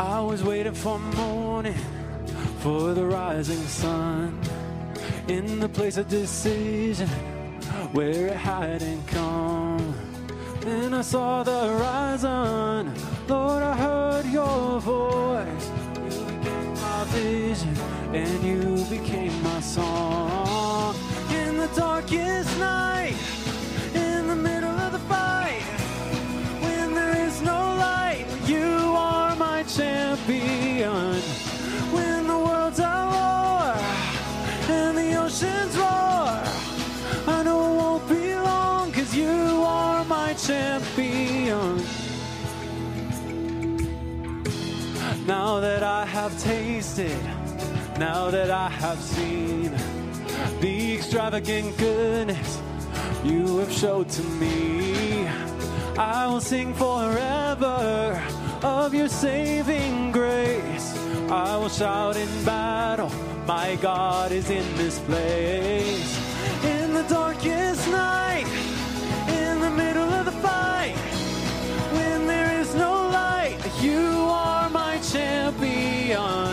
I was waiting for morning, for the rising sun, in the place of decision where it hadn't come. Then I saw the horizon, Lord, I heard your voice. You became my vision, and you became my song. In the darkest night, Now that I have tasted, now that I have seen the extravagant goodness you have showed to me, I will sing forever of your saving grace. I will shout in battle, my God is in this place. In the darkest night, in the middle of the fight, when there is no light, you champion.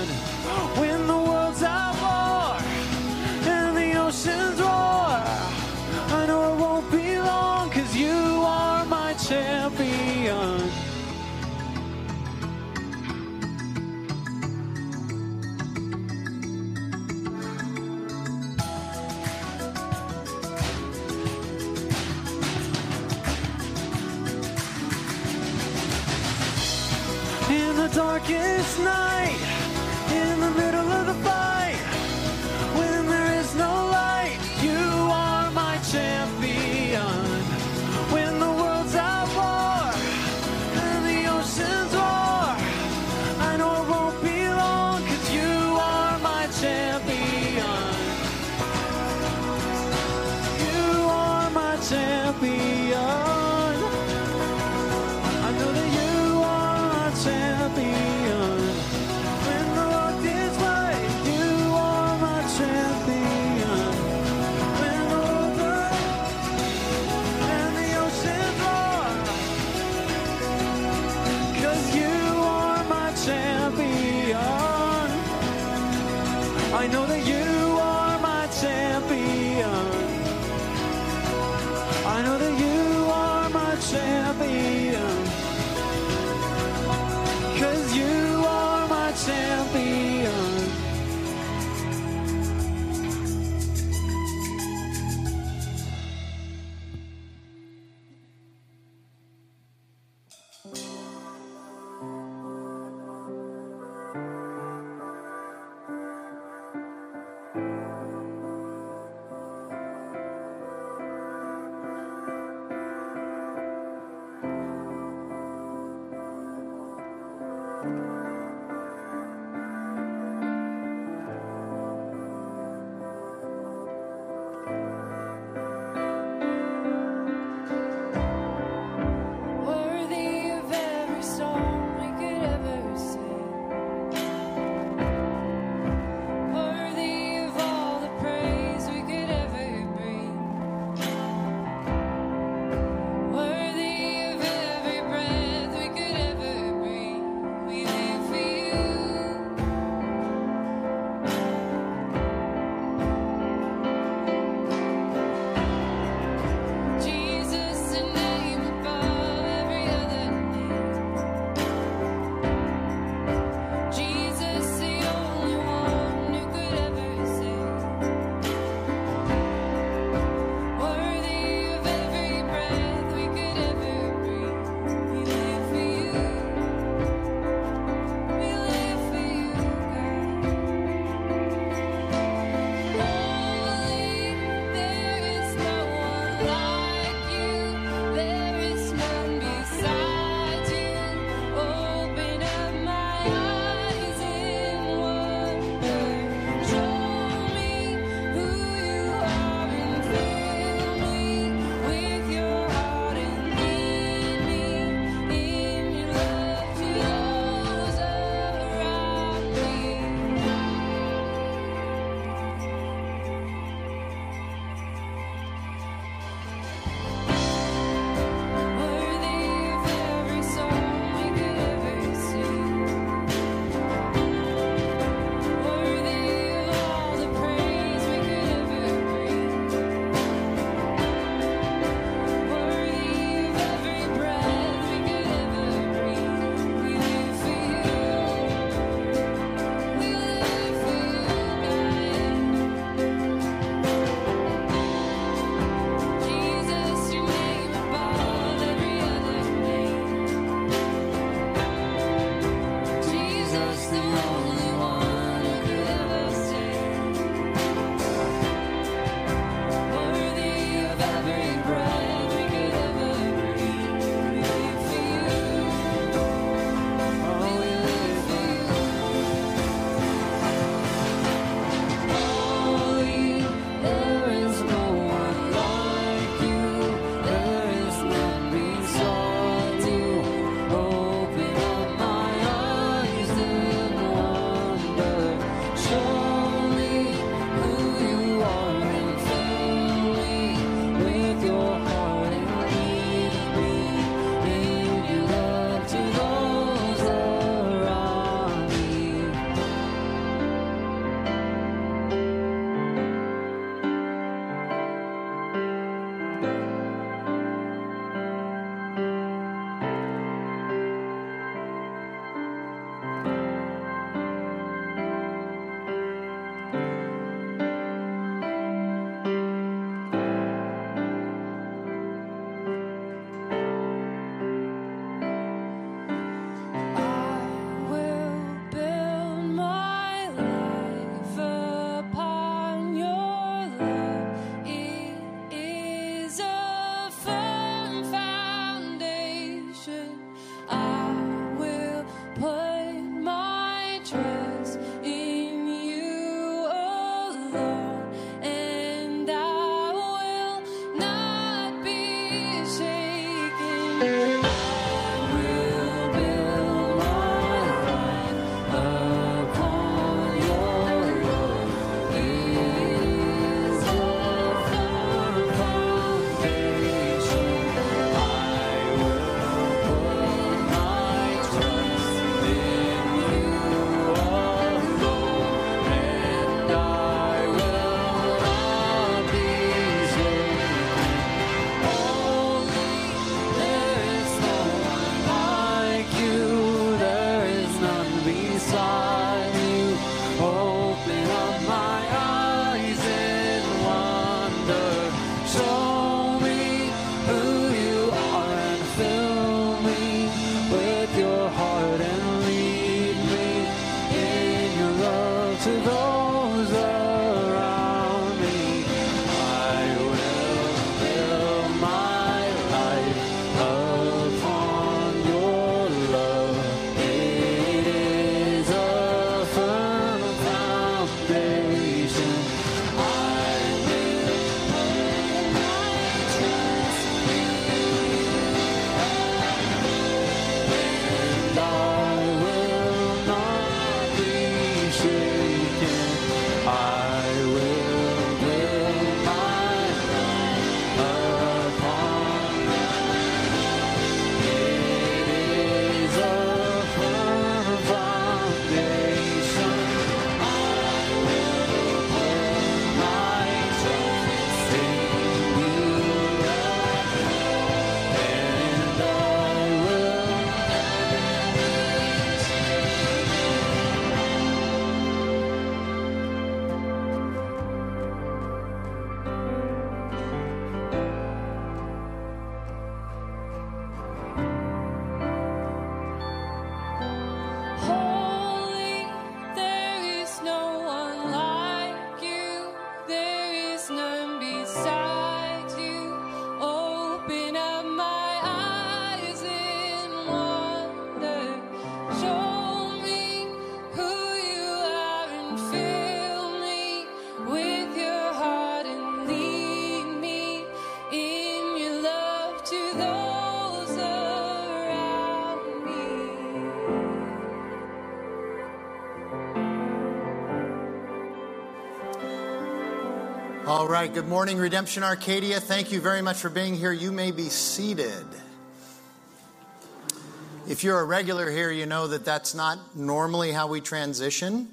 Darkest night, All right, good morning, Redemption Arcadia. Thank you very much for being here. You may be seated. If you're a regular here, you know that that's not normally how we transition.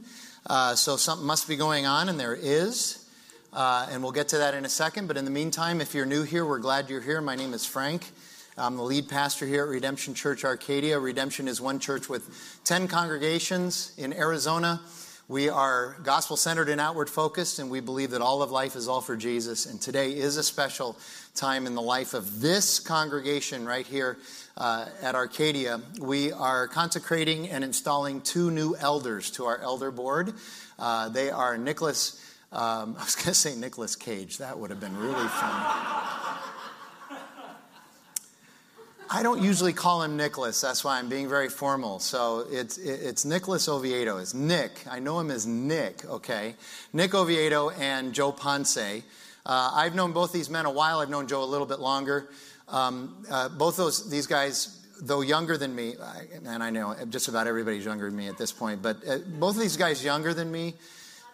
Uh, so something must be going on, and there is. Uh, and we'll get to that in a second. But in the meantime, if you're new here, we're glad you're here. My name is Frank. I'm the lead pastor here at Redemption Church Arcadia. Redemption is one church with 10 congregations in Arizona. We are gospel centered and outward focused, and we believe that all of life is all for Jesus. And today is a special time in the life of this congregation right here uh, at Arcadia. We are consecrating and installing two new elders to our elder board. Uh, they are Nicholas, um, I was going to say Nicholas Cage. That would have been really fun. I don't usually call him Nicholas. That's why I'm being very formal. So it's, it's Nicholas Oviedo. It's Nick. I know him as Nick, okay? Nick Oviedo and Joe Ponce. Uh, I've known both these men a while. I've known Joe a little bit longer. Um, uh, both those these guys, though younger than me, and I know just about everybody's younger than me at this point, but uh, both of these guys younger than me,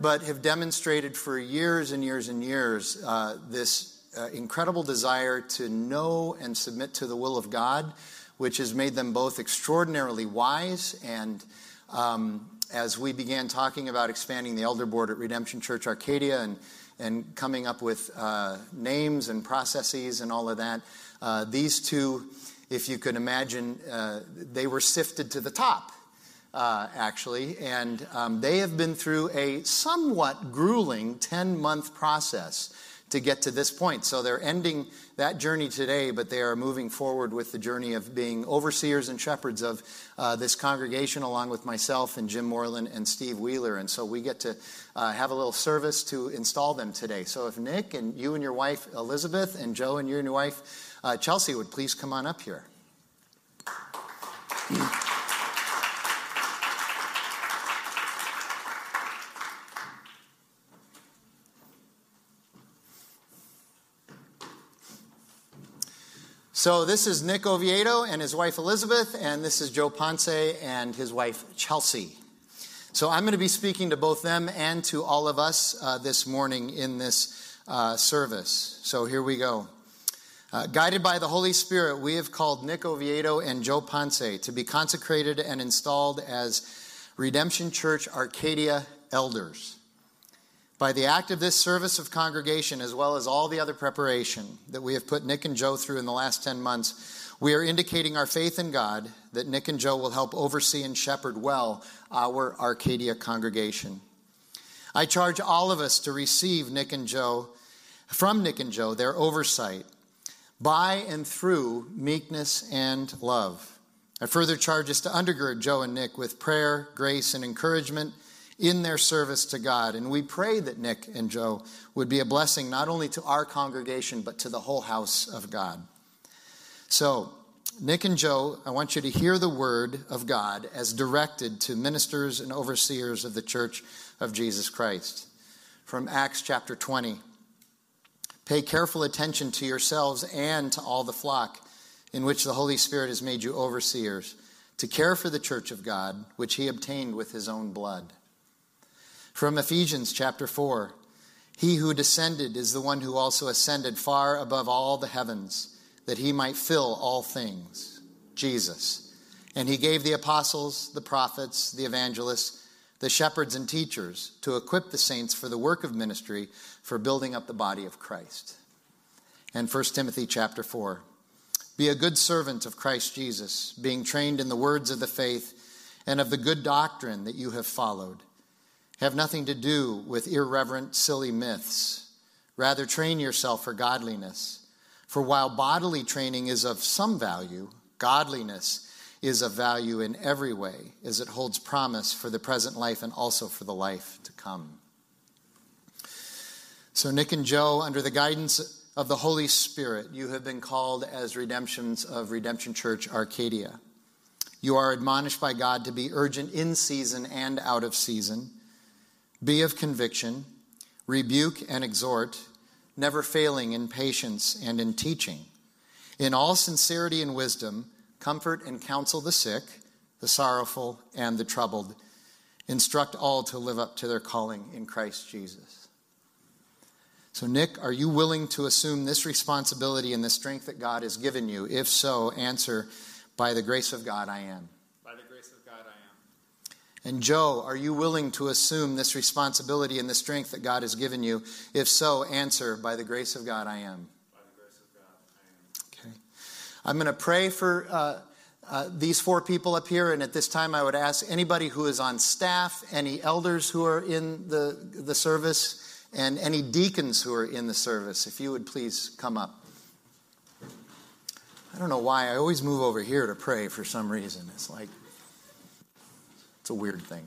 but have demonstrated for years and years and years uh, this uh, incredible desire to know and submit to the will of God, which has made them both extraordinarily wise. And um, as we began talking about expanding the elder board at Redemption Church Arcadia and, and coming up with uh, names and processes and all of that, uh, these two, if you could imagine, uh, they were sifted to the top. Uh, actually, and um, they have been through a somewhat grueling 10 month process to get to this point. So they're ending that journey today, but they are moving forward with the journey of being overseers and shepherds of uh, this congregation, along with myself and Jim Moreland and Steve Wheeler. And so we get to uh, have a little service to install them today. So if Nick and you and your wife Elizabeth and Joe and your new wife uh, Chelsea would please come on up here. So this is Nick Oviedo and his wife Elizabeth, and this is Joe Ponce and his wife Chelsea. So I'm going to be speaking to both them and to all of us uh, this morning in this uh, service. So here we go. Uh, guided by the Holy Spirit, we have called Nick Oviedo and Joe Ponce to be consecrated and installed as Redemption Church Arcadia elders. By the act of this service of congregation, as well as all the other preparation that we have put Nick and Joe through in the last 10 months, we are indicating our faith in God that Nick and Joe will help oversee and shepherd well our Arcadia congregation. I charge all of us to receive Nick and Joe, from Nick and Joe, their oversight by and through meekness and love. I further charge us to undergird Joe and Nick with prayer, grace, and encouragement in their service to God. And we pray that Nick and Joe would be a blessing not only to our congregation, but to the whole house of God. So, Nick and Joe, I want you to hear the word of God as directed to ministers and overseers of the church of Jesus Christ. From Acts chapter 20. Pay careful attention to yourselves and to all the flock in which the Holy Spirit has made you overseers, to care for the church of God, which he obtained with his own blood. From Ephesians chapter 4 He who descended is the one who also ascended far above all the heavens, that he might fill all things. Jesus. And he gave the apostles, the prophets, the evangelists, the shepherds, and teachers to equip the saints for the work of ministry for building up the body of Christ. And 1 Timothy chapter 4 Be a good servant of Christ Jesus, being trained in the words of the faith and of the good doctrine that you have followed have nothing to do with irreverent, silly myths. Rather, train yourself for godliness. For while bodily training is of some value, godliness is of value in every way, as it holds promise for the present life and also for the life to come. So, Nick and Joe, under the guidance of the Holy Spirit, you have been called as redemptions of Redemption Church Arcadia. You are admonished by God to be urgent in season and out of season be of conviction, rebuke and exhort, never failing in patience and in teaching. In all sincerity and wisdom, comfort and counsel the sick, the sorrowful, and the troubled. Instruct all to live up to their calling in Christ Jesus. So, Nick, are you willing to assume this responsibility and the strength that God has given you? If so, answer, by the grace of God, I am. By the grace of God, I am. And Joe, are you willing to assume this responsibility and the strength that God has given you? If so, answer, by the grace of God, I am. By the grace of God, I am. Okay. I'm going to pray for uh, uh, these four people up here, and at this time, I would ask anybody who is on staff, any elders who are in the, the service, and any deacons who are in the service, if you would please come up. I don't know why. I always move over here to pray for some reason. It's like, it's a weird thing.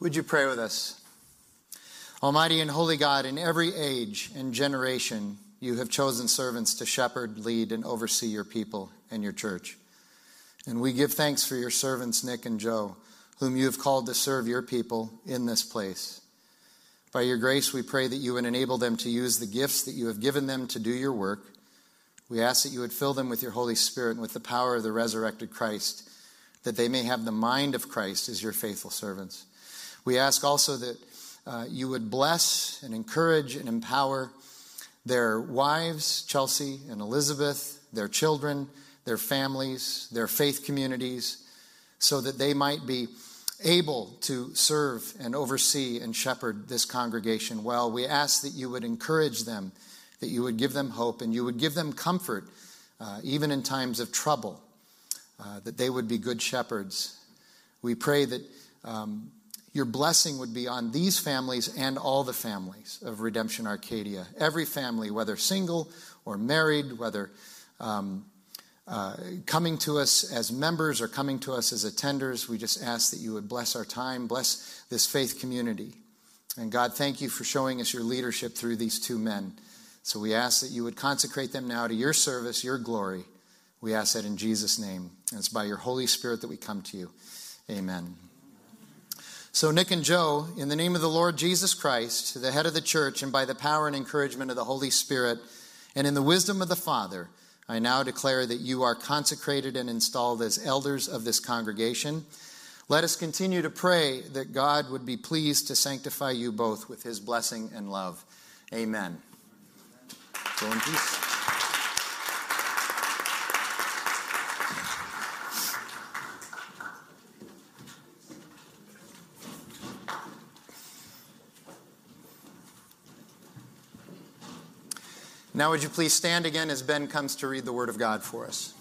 Would you pray with us? Almighty and holy God, in every age and generation, you have chosen servants to shepherd, lead, and oversee your people and your church. And we give thanks for your servants, Nick and Joe, whom you have called to serve your people in this place. By your grace, we pray that you would enable them to use the gifts that you have given them to do your work. We ask that you would fill them with your Holy Spirit and with the power of the resurrected Christ, that they may have the mind of Christ as your faithful servants. We ask also that uh, you would bless and encourage and empower their wives, Chelsea and Elizabeth, their children, their families, their faith communities, so that they might be able to serve and oversee and shepherd this congregation well. We ask that you would encourage them, that you would give them hope, and you would give them comfort, uh, even in times of trouble, uh, that they would be good shepherds. We pray that um, your blessing would be on these families and all the families of Redemption Arcadia. Every family, whether single or married, whether um, uh, coming to us as members or coming to us as attenders, we just ask that you would bless our time, bless this faith community. And God, thank you for showing us your leadership through these two men. So we ask that you would consecrate them now to your service, your glory. We ask that in Jesus' name. And it's by your Holy Spirit that we come to you. Amen. So, Nick and Joe, in the name of the Lord Jesus Christ, the head of the church, and by the power and encouragement of the Holy Spirit, and in the wisdom of the Father, I now declare that you are consecrated and installed as elders of this congregation. Let us continue to pray that God would be pleased to sanctify you both with his blessing and love. Amen. Go in peace. Now, would you please stand again as Ben comes to read the Word of God for us?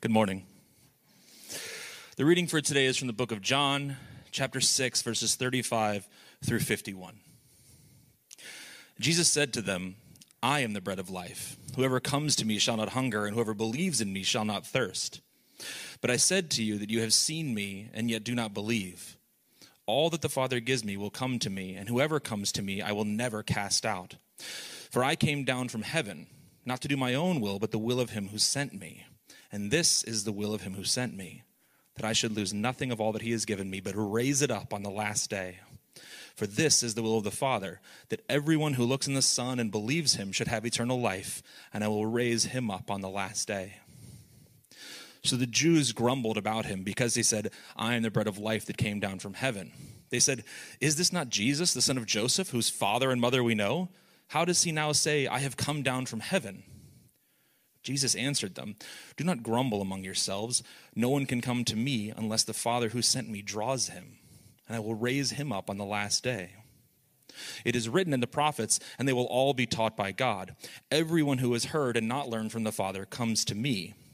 Good morning. The reading for today is from the book of John, chapter 6, verses 35 through 51. Jesus said to them, I am the bread of life. Whoever comes to me shall not hunger, and whoever believes in me shall not thirst. But I said to you that you have seen me, and yet do not believe. All that the Father gives me will come to me, and whoever comes to me I will never cast out. For I came down from heaven, not to do my own will, but the will of him who sent me. And this is the will of him who sent me, that I should lose nothing of all that he has given me, but raise it up on the last day. For this is the will of the Father, that everyone who looks in the Son and believes him should have eternal life, and I will raise him up on the last day. So the Jews grumbled about him because they said, I am the bread of life that came down from heaven. They said, Is this not Jesus, the son of Joseph, whose father and mother we know? How does he now say, I have come down from heaven? Jesus answered them, Do not grumble among yourselves. No one can come to me unless the Father who sent me draws him, and I will raise him up on the last day. It is written in the prophets, and they will all be taught by God. Everyone who has heard and not learned from the Father comes to me.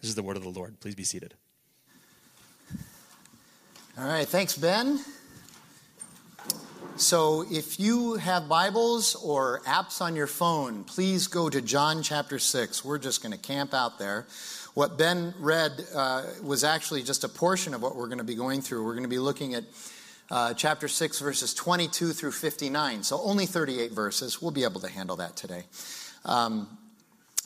This is the word of the Lord. Please be seated. All right, thanks, Ben. So if you have Bibles or apps on your phone, please go to John chapter 6. We're just going to camp out there. What Ben read uh, was actually just a portion of what we're going to be going through. We're going to be looking at uh, chapter 6, verses 22 through 59. So only 38 verses. We'll be able to handle that today. Um,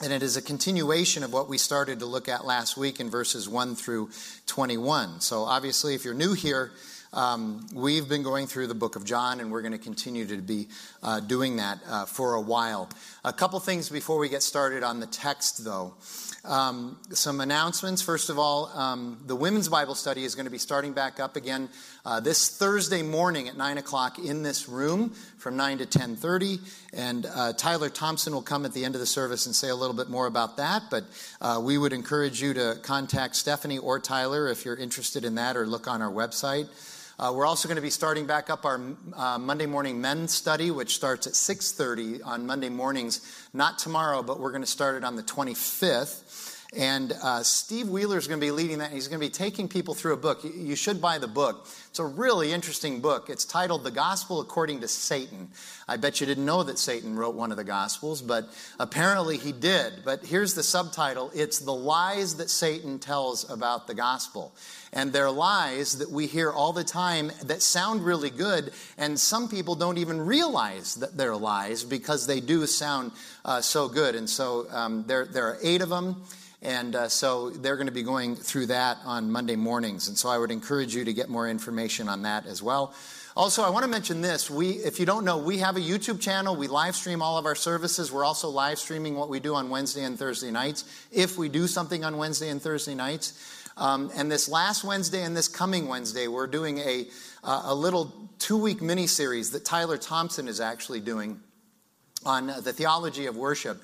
and it is a continuation of what we started to look at last week in verses 1 through 21. So obviously, if you're new here, um, we've been going through the book of John, and we're going to continue to be uh, doing that uh, for a while. A couple things before we get started on the text, though. Um, some announcements. First of all, um, the women's Bible study is going to be starting back up again uh, this Thursday morning at nine o'clock in this room from nine to ten thirty. And uh, Tyler Thompson will come at the end of the service and say a little bit more about that. But uh, we would encourage you to contact Stephanie or Tyler if you're interested in that, or look on our website. Uh, we're also going to be starting back up our uh, Monday morning men's study, which starts at 6:30 on Monday mornings. Not tomorrow, but we're going to start it on the 25th. And uh, Steve Wheeler is going to be leading that. He's going to be taking people through a book. You, you, should buy the book. It's a really interesting book. It's titled The Gospel According to Satan. I bet you didn't know that Satan wrote one of the Gospels, but apparently he did. But here's the subtitle It's the Lies That Satan Tells About the Gospel. And they're lies that we hear all the time that sound really good, and some people don't even realize that they're lies because they do sound uh, so good. And so um, there, there are eight of them. And uh, so they're going to be going through that on Monday mornings. And so I would encourage you to get more information on that as well. Also, I want to mention this. We, if you don't know, we have a YouTube channel. We live stream all of our services. We're also live streaming what we do on Wednesday and Thursday nights, if we do something on Wednesday and Thursday nights. Um, and this last Wednesday and this coming Wednesday, we're doing a, uh, a little two week mini series that Tyler Thompson is actually doing on the theology of worship.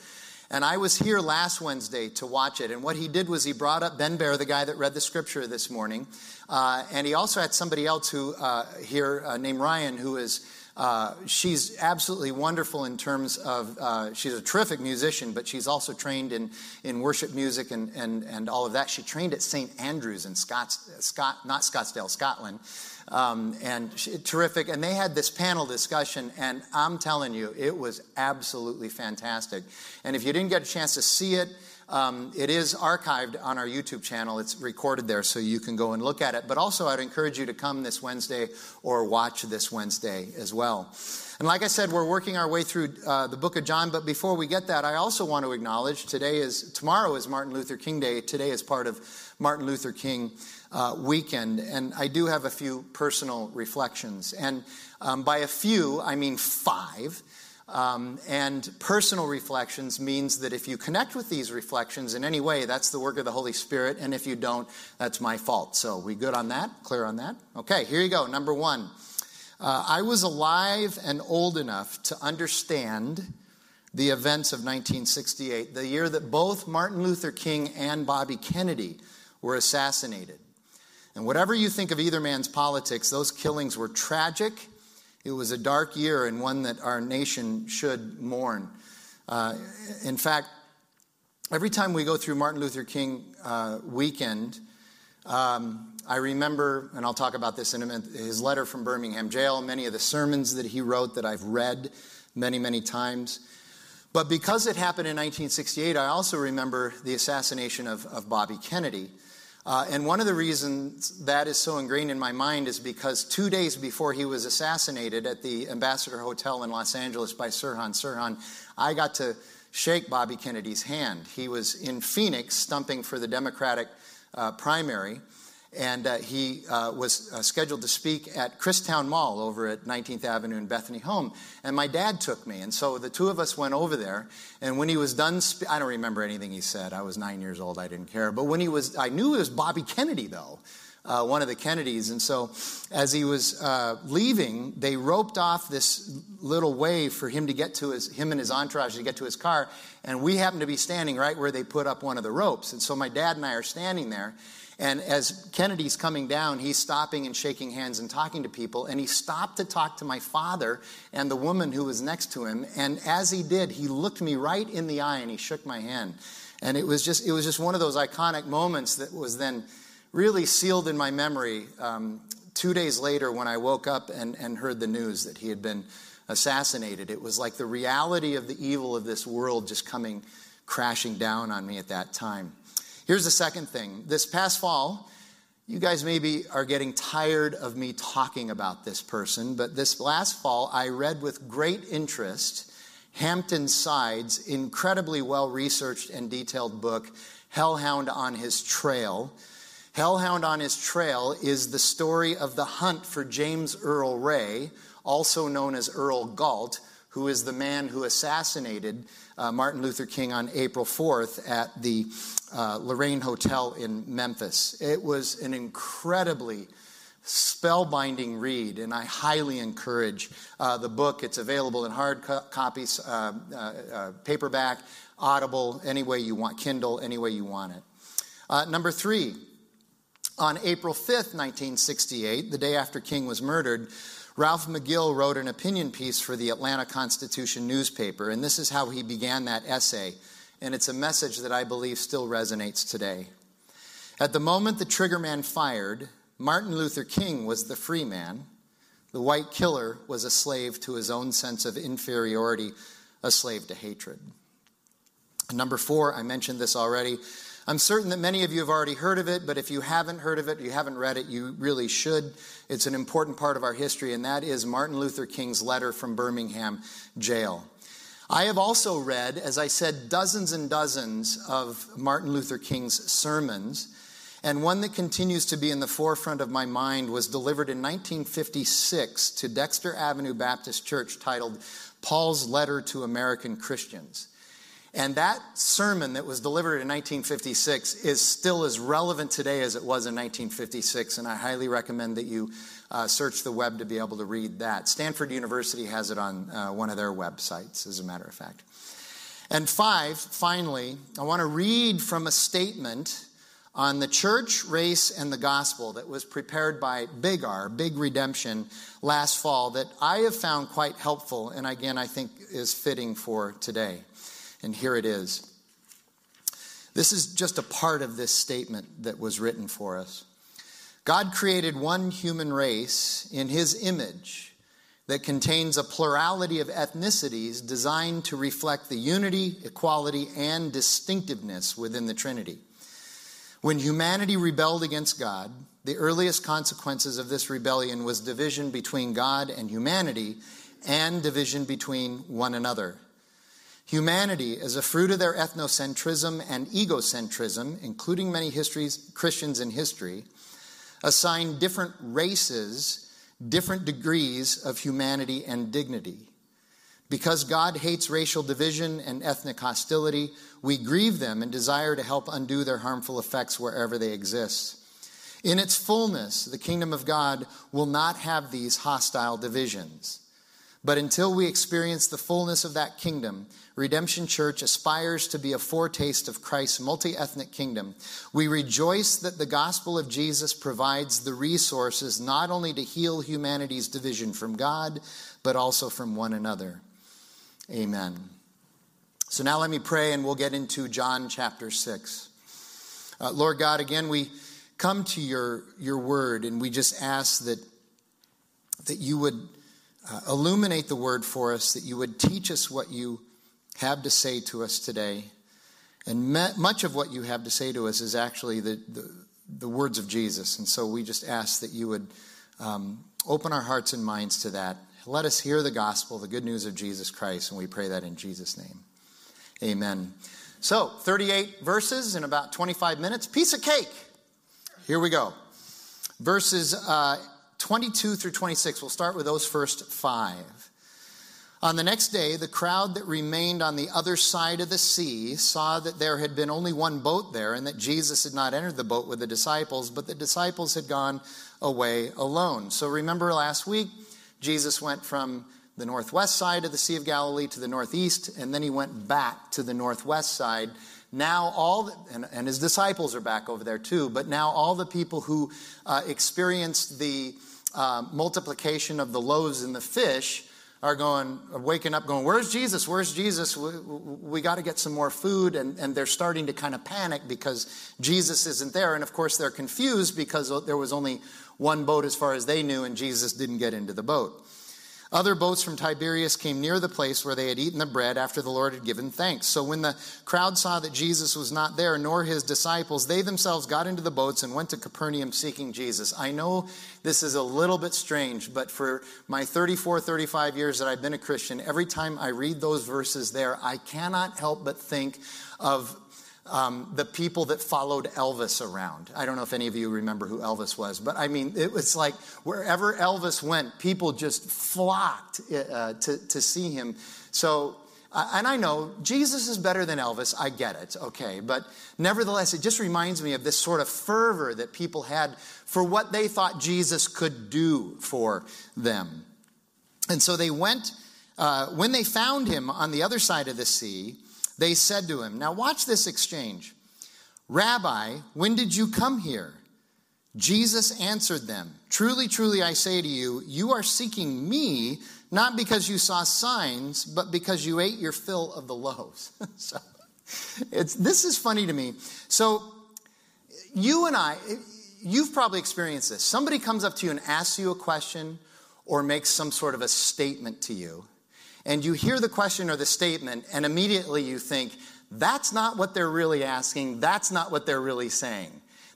And I was here last Wednesday to watch it. And what he did was he brought up Ben Bear, the guy that read the scripture this morning. Uh, and he also had somebody else who uh, here uh, named Ryan, who is. Uh, she's absolutely wonderful in terms of uh, she's a terrific musician, but she's also trained in, in worship music and, and, and all of that. She trained at St. Andrews in Scotts, Scott, not Scottsdale, Scotland. Um, and terrific. And they had this panel discussion, and I'm telling you, it was absolutely fantastic. And if you didn't get a chance to see it, um, it is archived on our YouTube channel. It's recorded there, so you can go and look at it. But also, I'd encourage you to come this Wednesday or watch this Wednesday as well. And like I said, we're working our way through uh, the book of John. But before we get that, I also want to acknowledge today is tomorrow is Martin Luther King Day. Today is part of Martin Luther King uh, weekend, and I do have a few personal reflections. And um, by a few, I mean five. Um, and personal reflections means that if you connect with these reflections in any way, that's the work of the Holy Spirit. And if you don't, that's my fault. So, we good on that? Clear on that? Okay, here you go. Number one. Uh, I was alive and old enough to understand the events of 1968, the year that both Martin Luther King and Bobby Kennedy were assassinated. And whatever you think of either man's politics, those killings were tragic. It was a dark year and one that our nation should mourn. Uh, in fact, every time we go through Martin Luther King uh, weekend, um, I remember, and I'll talk about this in a minute, his letter from Birmingham jail, many of the sermons that he wrote that I've read many, many times. But because it happened in 1968, I also remember the assassination of, of Bobby Kennedy. Uh, and one of the reasons that is so ingrained in my mind is because two days before he was assassinated at the Ambassador Hotel in Los Angeles by Sirhan Sirhan, I got to shake Bobby Kennedy's hand. He was in Phoenix stumping for the Democratic uh, primary and uh, he uh, was uh, scheduled to speak at Christown Mall over at 19th Avenue in Bethany Home. And my dad took me, and so the two of us went over there. And when he was done, spe- I don't remember anything he said. I was nine years old. I didn't care. But when he was, I knew it was Bobby Kennedy though. Uh, one of the Kennedys. And so, as he was uh, leaving, they roped off this little way for him to get to his, him and his entourage to get to his car. And we happened to be standing right where they put up one of the ropes. And so, my dad and I are standing there. And as Kennedy's coming down, he's stopping and shaking hands and talking to people. And he stopped to talk to my father and the woman who was next to him. And as he did, he looked me right in the eye and he shook my hand. And it was just, it was just one of those iconic moments that was then really sealed in my memory um, two days later when I woke up and, and heard the news that he had been assassinated. It was like the reality of the evil of this world just coming crashing down on me at that time. Here's the second thing. This past fall, you guys maybe are getting tired of me talking about this person, but this last fall, I read with great interest Hampton Sides' incredibly well researched and detailed book, Hellhound on His Trail. Hellhound on His Trail is the story of the hunt for James Earl Ray, also known as Earl Galt, who is the man who assassinated uh, Martin Luther King on April 4th at the uh, Lorraine Hotel in Memphis. It was an incredibly spellbinding read, and I highly encourage uh, the book. It's available in hard co- copies, uh, uh, uh, paperback, Audible, any way you want, Kindle, any way you want it. number three, on April 5th, 1968, the day after King was murdered, Ralph McGill wrote an opinion piece for the Atlanta Constitution newspaper, and this is how he began that essay. And it's a message that I believe still resonates today. At the moment the triggerman fired, Martin Luther King was the free man. The white killer was a slave to his own sense of inferiority, a slave to hatred. Number four, I mentioned this already. I'm certain that many of you have already heard of it, but if you haven't heard of it, you haven't read it, you really should. It's an important part of our history, and that is Martin Luther King's letter from Birmingham jail. I have also read, as I said, dozens and dozens of Martin Luther King's sermons. And one that continues to be in the forefront of my mind was delivered in 1956 to Dexter Avenue Baptist Church titled Paul's Letter to American Christians. And that sermon that was delivered in 1956 is still as relevant today as it was in 1956, and I highly recommend that you uh, search the web to be able to read that. Stanford University has it on uh, one of their websites, as a matter of fact. And five, finally, I want to read from a statement on the church, race, and the gospel that was prepared by Big R, Big Redemption, last fall that I have found quite helpful, and again, I think is fitting for today. And here it is. This is just a part of this statement that was written for us. God created one human race in his image that contains a plurality of ethnicities designed to reflect the unity, equality, and distinctiveness within the Trinity. When humanity rebelled against God, the earliest consequences of this rebellion was division between God and humanity and division between one another. Humanity, as a fruit of their ethnocentrism and egocentrism, including many histories, Christians in history, assigned different races different degrees of humanity and dignity. Because God hates racial division and ethnic hostility, we grieve them and desire to help undo their harmful effects wherever they exist. In its fullness, the kingdom of God will not have these hostile divisions. But until we experience the fullness of that kingdom, Redemption Church aspires to be a foretaste of Christ's multi ethnic kingdom. We rejoice that the gospel of Jesus provides the resources not only to heal humanity's division from God, but also from one another. Amen. So now let me pray and we'll get into John chapter 6. Uh, Lord God, again, we come to your, your word and we just ask that, that you would uh, illuminate the word for us, that you would teach us what you have to say to us today. And me- much of what you have to say to us is actually the, the, the, words of Jesus. And so we just ask that you would um, open our hearts and minds to that. Let us hear the gospel, the good news of Jesus Christ, and we pray that in Jesus' name. Amen. So, 38 verses in about 25 minutes. Piece of cake. Here we go. Verses uh, 22 through 26. We'll start with those first five. On the next day, the crowd that remained on the other side of the sea saw that there had been only one boat there and that Jesus had not entered the boat with the disciples, but the disciples had gone away alone. So remember last week, Jesus went from the northwest side of the Sea of Galilee to the northeast, and then he went back to the northwest side. Now, all, the, and, and, his disciples are back over there too, but now all the people who uh, experienced the uh, multiplication of the loaves and the fish are going, are waking up going, Where's Jesus? Where's Jesus? We, we got to get some more food. And, and they're starting to kind of panic because Jesus isn't there. And of course, they're confused because there was only one boat as far as they knew, and Jesus didn't get into the boat. Other boats from Tiberias came near the place where they had eaten the bread after the Lord had given thanks. So when the crowd saw that Jesus was not there, nor his disciples, they themselves got into the boats and went to Capernaum seeking Jesus. I know this is a little bit strange, but for my 34, 35 years that I've been a Christian, every time I read those verses there, I cannot help but think of um, the people that followed Elvis around. I don't know if any of you remember who Elvis was, but I mean, it was like wherever Elvis went, people just flocked uh, to, to see him. So, uh, and I know Jesus is better than Elvis. I get it, okay. But nevertheless, it just reminds me of this sort of fervor that people had for what they thought Jesus could do for them. And so they went, uh, when they found him on the other side of the sea, they said to him, Now watch this exchange. Rabbi, when did you come here? Jesus answered them, Truly, truly, I say to you, you are seeking me not because you saw signs, but because you ate your fill of the loaves. so it's, this is funny to me. So you and I, you've probably experienced this. Somebody comes up to you and asks you a question or makes some sort of a statement to you and you hear the question or the statement, and immediately you think, that's not what they're really asking, that's not what they're really saying.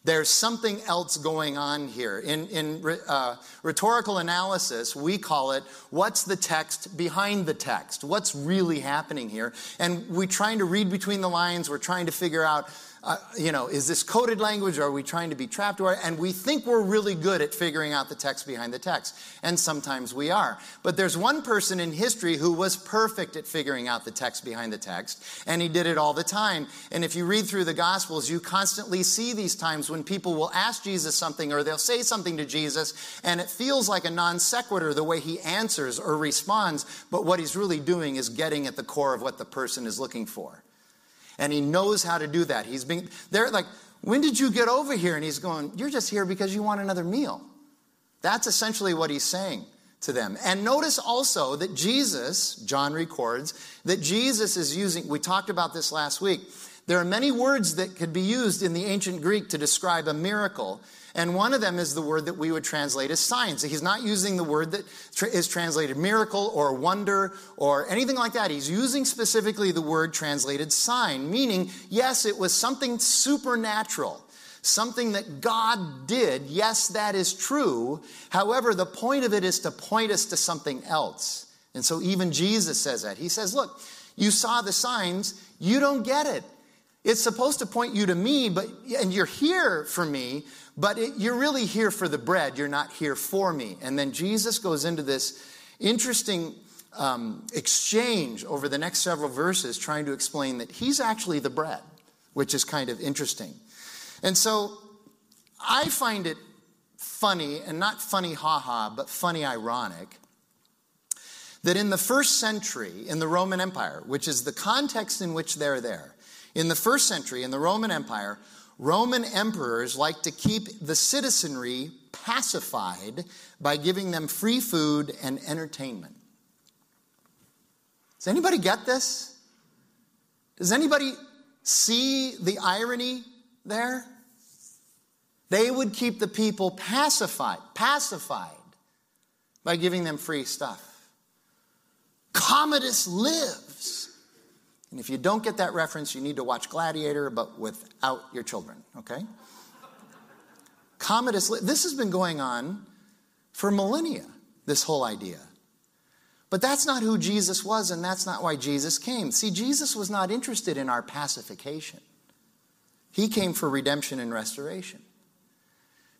There's something else going on here. In, in uh, rhetorical analysis, we call it what's the text behind the text? What's really happening here? And we're trying to read between the lines, we're trying to figure out uh, you know, is this coded language? Or are we trying to be trapped? And we think we're really good at figuring out the text behind the text. And sometimes we are. But there's one person in history who was perfect at figuring out the text behind the text. And he did it all the time. And if you read through the Gospels, you constantly see these times when people will ask Jesus something or they'll say something to Jesus. And it feels like a non sequitur the way he answers or responds. But what he's really doing is getting at the core of what the person is looking for. And he knows how to do that. He's being, they're like, when did you get over here? And he's going, You're just here because you want another meal. That's essentially what he's saying to them. And notice also that Jesus, John records, that Jesus is using, we talked about this last week. There are many words that could be used in the ancient Greek to describe a miracle. And one of them is the word that we would translate as signs. He's not using the word that is translated miracle or wonder or anything like that. He's using specifically the word translated sign, meaning, yes, it was something supernatural, something that God did. Yes, that is true. However, the point of it is to point us to something else. And so even Jesus says that. He says, Look, you saw the signs, you don't get it. It's supposed to point you to me, but and you're here for me, but it, you're really here for the bread. You're not here for me. And then Jesus goes into this interesting um, exchange over the next several verses, trying to explain that he's actually the bread, which is kind of interesting. And so I find it funny, and not funny haha, but funny ironic, that in the first century in the Roman Empire, which is the context in which they're there, in the first century in the Roman Empire, Roman emperors like to keep the citizenry pacified by giving them free food and entertainment. Does anybody get this? Does anybody see the irony there? They would keep the people pacified, pacified by giving them free stuff. Commodus lives and if you don't get that reference, you need to watch Gladiator, but without your children, okay? Commodus, this has been going on for millennia, this whole idea. But that's not who Jesus was, and that's not why Jesus came. See, Jesus was not interested in our pacification, He came for redemption and restoration.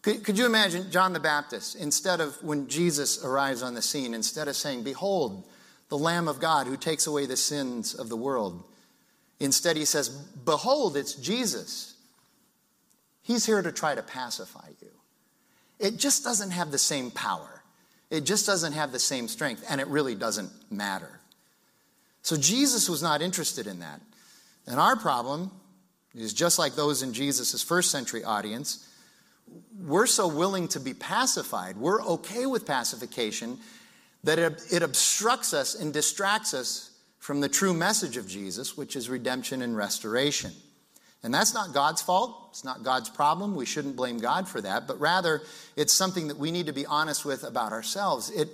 Could, could you imagine John the Baptist, instead of when Jesus arrives on the scene, instead of saying, Behold, the Lamb of God who takes away the sins of the world. Instead, he says, Behold, it's Jesus. He's here to try to pacify you. It just doesn't have the same power, it just doesn't have the same strength, and it really doesn't matter. So, Jesus was not interested in that. And our problem is just like those in Jesus' first century audience. We're so willing to be pacified, we're okay with pacification that it, obstructs us and distracts us from the true message of Jesus, which is redemption and restoration. And that's not God's fault. It's not God's problem. We shouldn't blame God for that. But rather, it's something that we need to be honest with about ourselves. It,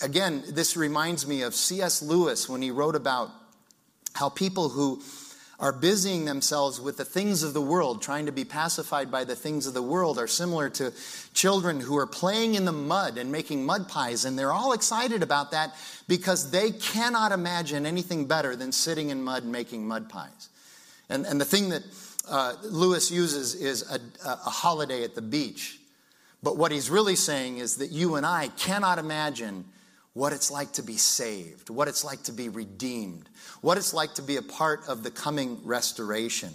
again, this reminds me of C.S. Lewis when he wrote about how people who are busying themselves with the things of the world, trying to be pacified by the things of the world, are similar to children who are playing in the mud and making mud pies. And they're all excited about that because they cannot imagine anything better than sitting in mud making mud pies. And, and the thing that uh, Lewis uses is a, a holiday at the beach. But what he's really saying is that you and I cannot imagine what it's like to be saved, what it's like to be redeemed, what it's like to be a part of the coming restoration.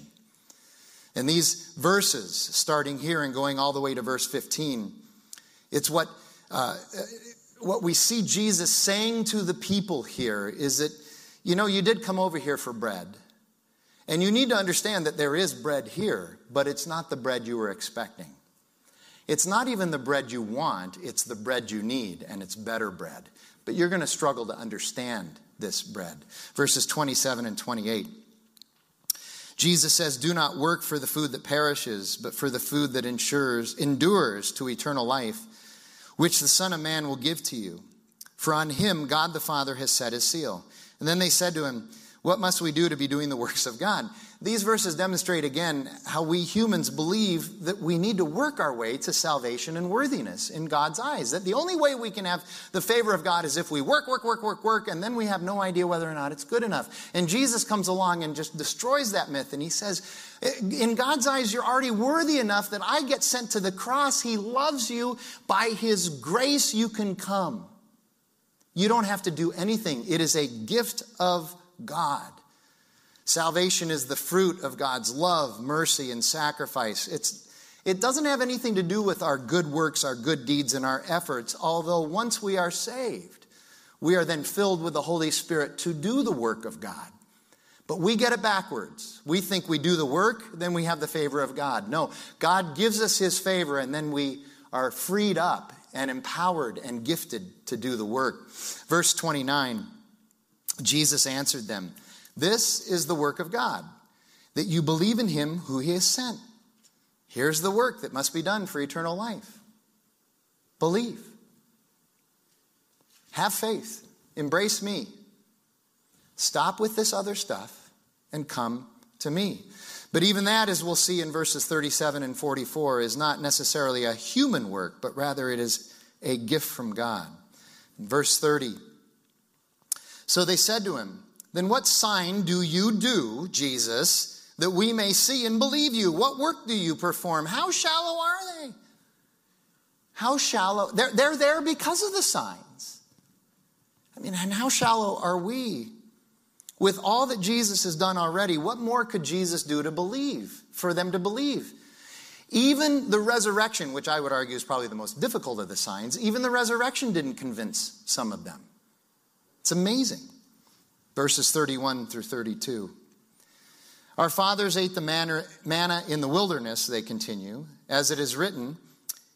And these verses, starting here and going all the way to verse 15, it's what, uh, what we see Jesus saying to the people here is that, you know, you did come over here for bread. And you need to understand that there is bread here, but it's not the bread you were expecting. It's not even the bread you want, it's the bread you need, and it's better bread. But you're going to struggle to understand this bread. Verses 27 and 28. Jesus says, Do not work for the food that perishes, but for the food that ensures, endures to eternal life, which the Son of Man will give to you. For on him God the Father has set his seal. And then they said to him, What must we do to be doing the works of God? These verses demonstrate again how we humans believe that we need to work our way to salvation and worthiness in God's eyes. That the only way we can have the favor of God is if we work, work, work, work, work, and then we have no idea whether or not it's good enough. And Jesus comes along and just destroys that myth. And he says, In God's eyes, you're already worthy enough that I get sent to the cross. He loves you. By His grace, you can come. You don't have to do anything, it is a gift of God. Salvation is the fruit of God's love, mercy, and sacrifice. It's, it doesn't have anything to do with our good works, our good deeds, and our efforts, although once we are saved, we are then filled with the Holy Spirit to do the work of God. But we get it backwards. We think we do the work, then we have the favor of God. No, God gives us His favor, and then we are freed up and empowered and gifted to do the work. Verse 29 Jesus answered them. This is the work of God, that you believe in him who he has sent. Here's the work that must be done for eternal life believe, have faith, embrace me. Stop with this other stuff and come to me. But even that, as we'll see in verses 37 and 44, is not necessarily a human work, but rather it is a gift from God. In verse 30, so they said to him, then what sign do you do, Jesus, that we may see and believe you? What work do you perform? How shallow are they? How shallow? They're, they're there because of the signs. I mean, and how shallow are we? With all that Jesus has done already, what more could Jesus do to believe, for them to believe? Even the resurrection, which I would argue is probably the most difficult of the signs, even the resurrection didn't convince some of them. It's amazing verses 31 through 32. Our fathers ate the manna in the wilderness, they continue. As it is written,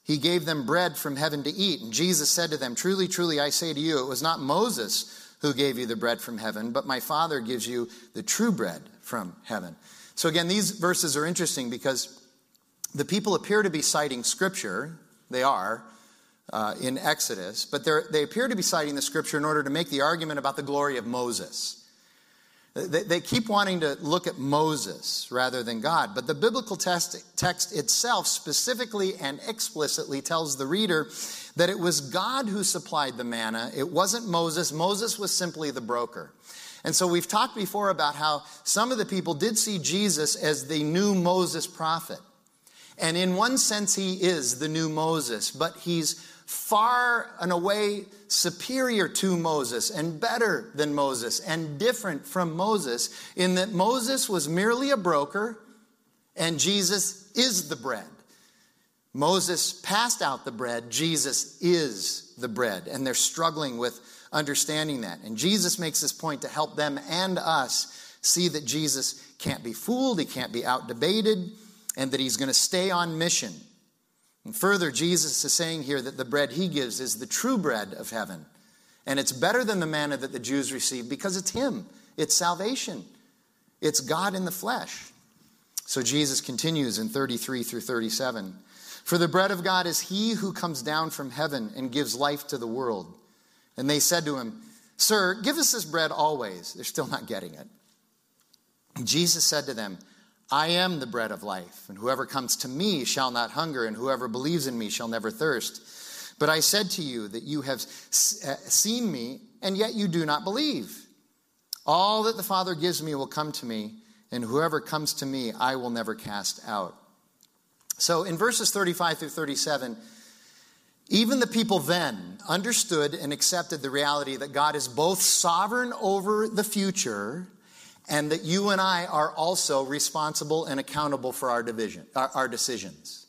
He gave them bread from heaven to eat. And Jesus said to them, Truly, truly, I say to you, it was not Moses who gave you the bread from heaven, but my Father gives you the true bread from heaven. So, again, these verses are interesting because the people appear to be citing Scripture. They are, uh, in Exodus, but they appear to be citing the scripture in order to make the argument about the glory of Moses. They, they keep wanting to look at Moses rather than God, but the biblical text, text itself specifically and explicitly tells the reader that it was God who supplied the manna. It wasn't Moses. Moses was simply the broker. And so we've talked before about how some of the people did see Jesus as the new Moses prophet. And in one sense, he is the new Moses, but he's far and away superior to Moses and better than Moses and different from Moses in that Moses was merely a broker and Jesus is the bread. Moses passed out the bread, Jesus is the bread, and they're struggling with understanding that. And Jesus makes this point to help them and us see that Jesus can't be fooled, he can't be outdebated, and that he's going to stay on mission and further, Jesus is saying here that the bread he gives is the true bread of heaven. And it's better than the manna that the Jews received because it's him, it's salvation, it's God in the flesh. So Jesus continues in 33 through 37. For the bread of God is he who comes down from heaven and gives life to the world. And they said to him, Sir, give us this bread always. They're still not getting it. Jesus said to them, I am the bread of life, and whoever comes to me shall not hunger, and whoever believes in me shall never thirst. But I said to you that you have uh, seen me, and yet you do not believe. All that the Father gives me will come to me, and whoever comes to me I will never cast out. So in verses 35 through 37, even the people then understood and accepted the reality that God is both sovereign over the future and that you and I are also responsible and accountable for our, division, our, our decisions.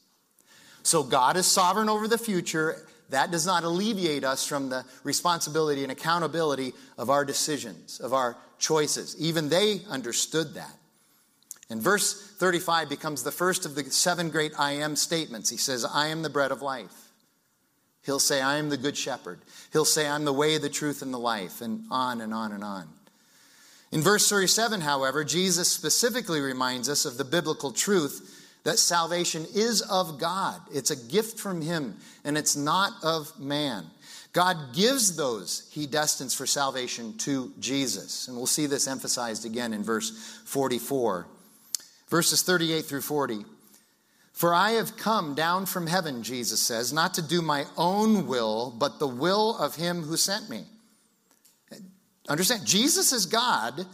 So God is sovereign over the future. That does not alleviate us from the responsibility and accountability of our decisions, of our choices. Even they understood that. And verse 35 becomes the first of the seven great I am statements. He says, I am the bread of life. He'll say, I am the good shepherd. He'll say, I'm the way, the truth, and the life, and on and on and on. In verse 37, however, Jesus specifically reminds us of the biblical truth that salvation is of God. It's a gift from Him, and it's not of man. God gives those He destines for salvation to Jesus. And we'll see this emphasized again in verse 44. Verses 38 through 40. For I have come down from heaven, Jesus says, not to do my own will, but the will of Him who sent me. Understand, Jesus is God,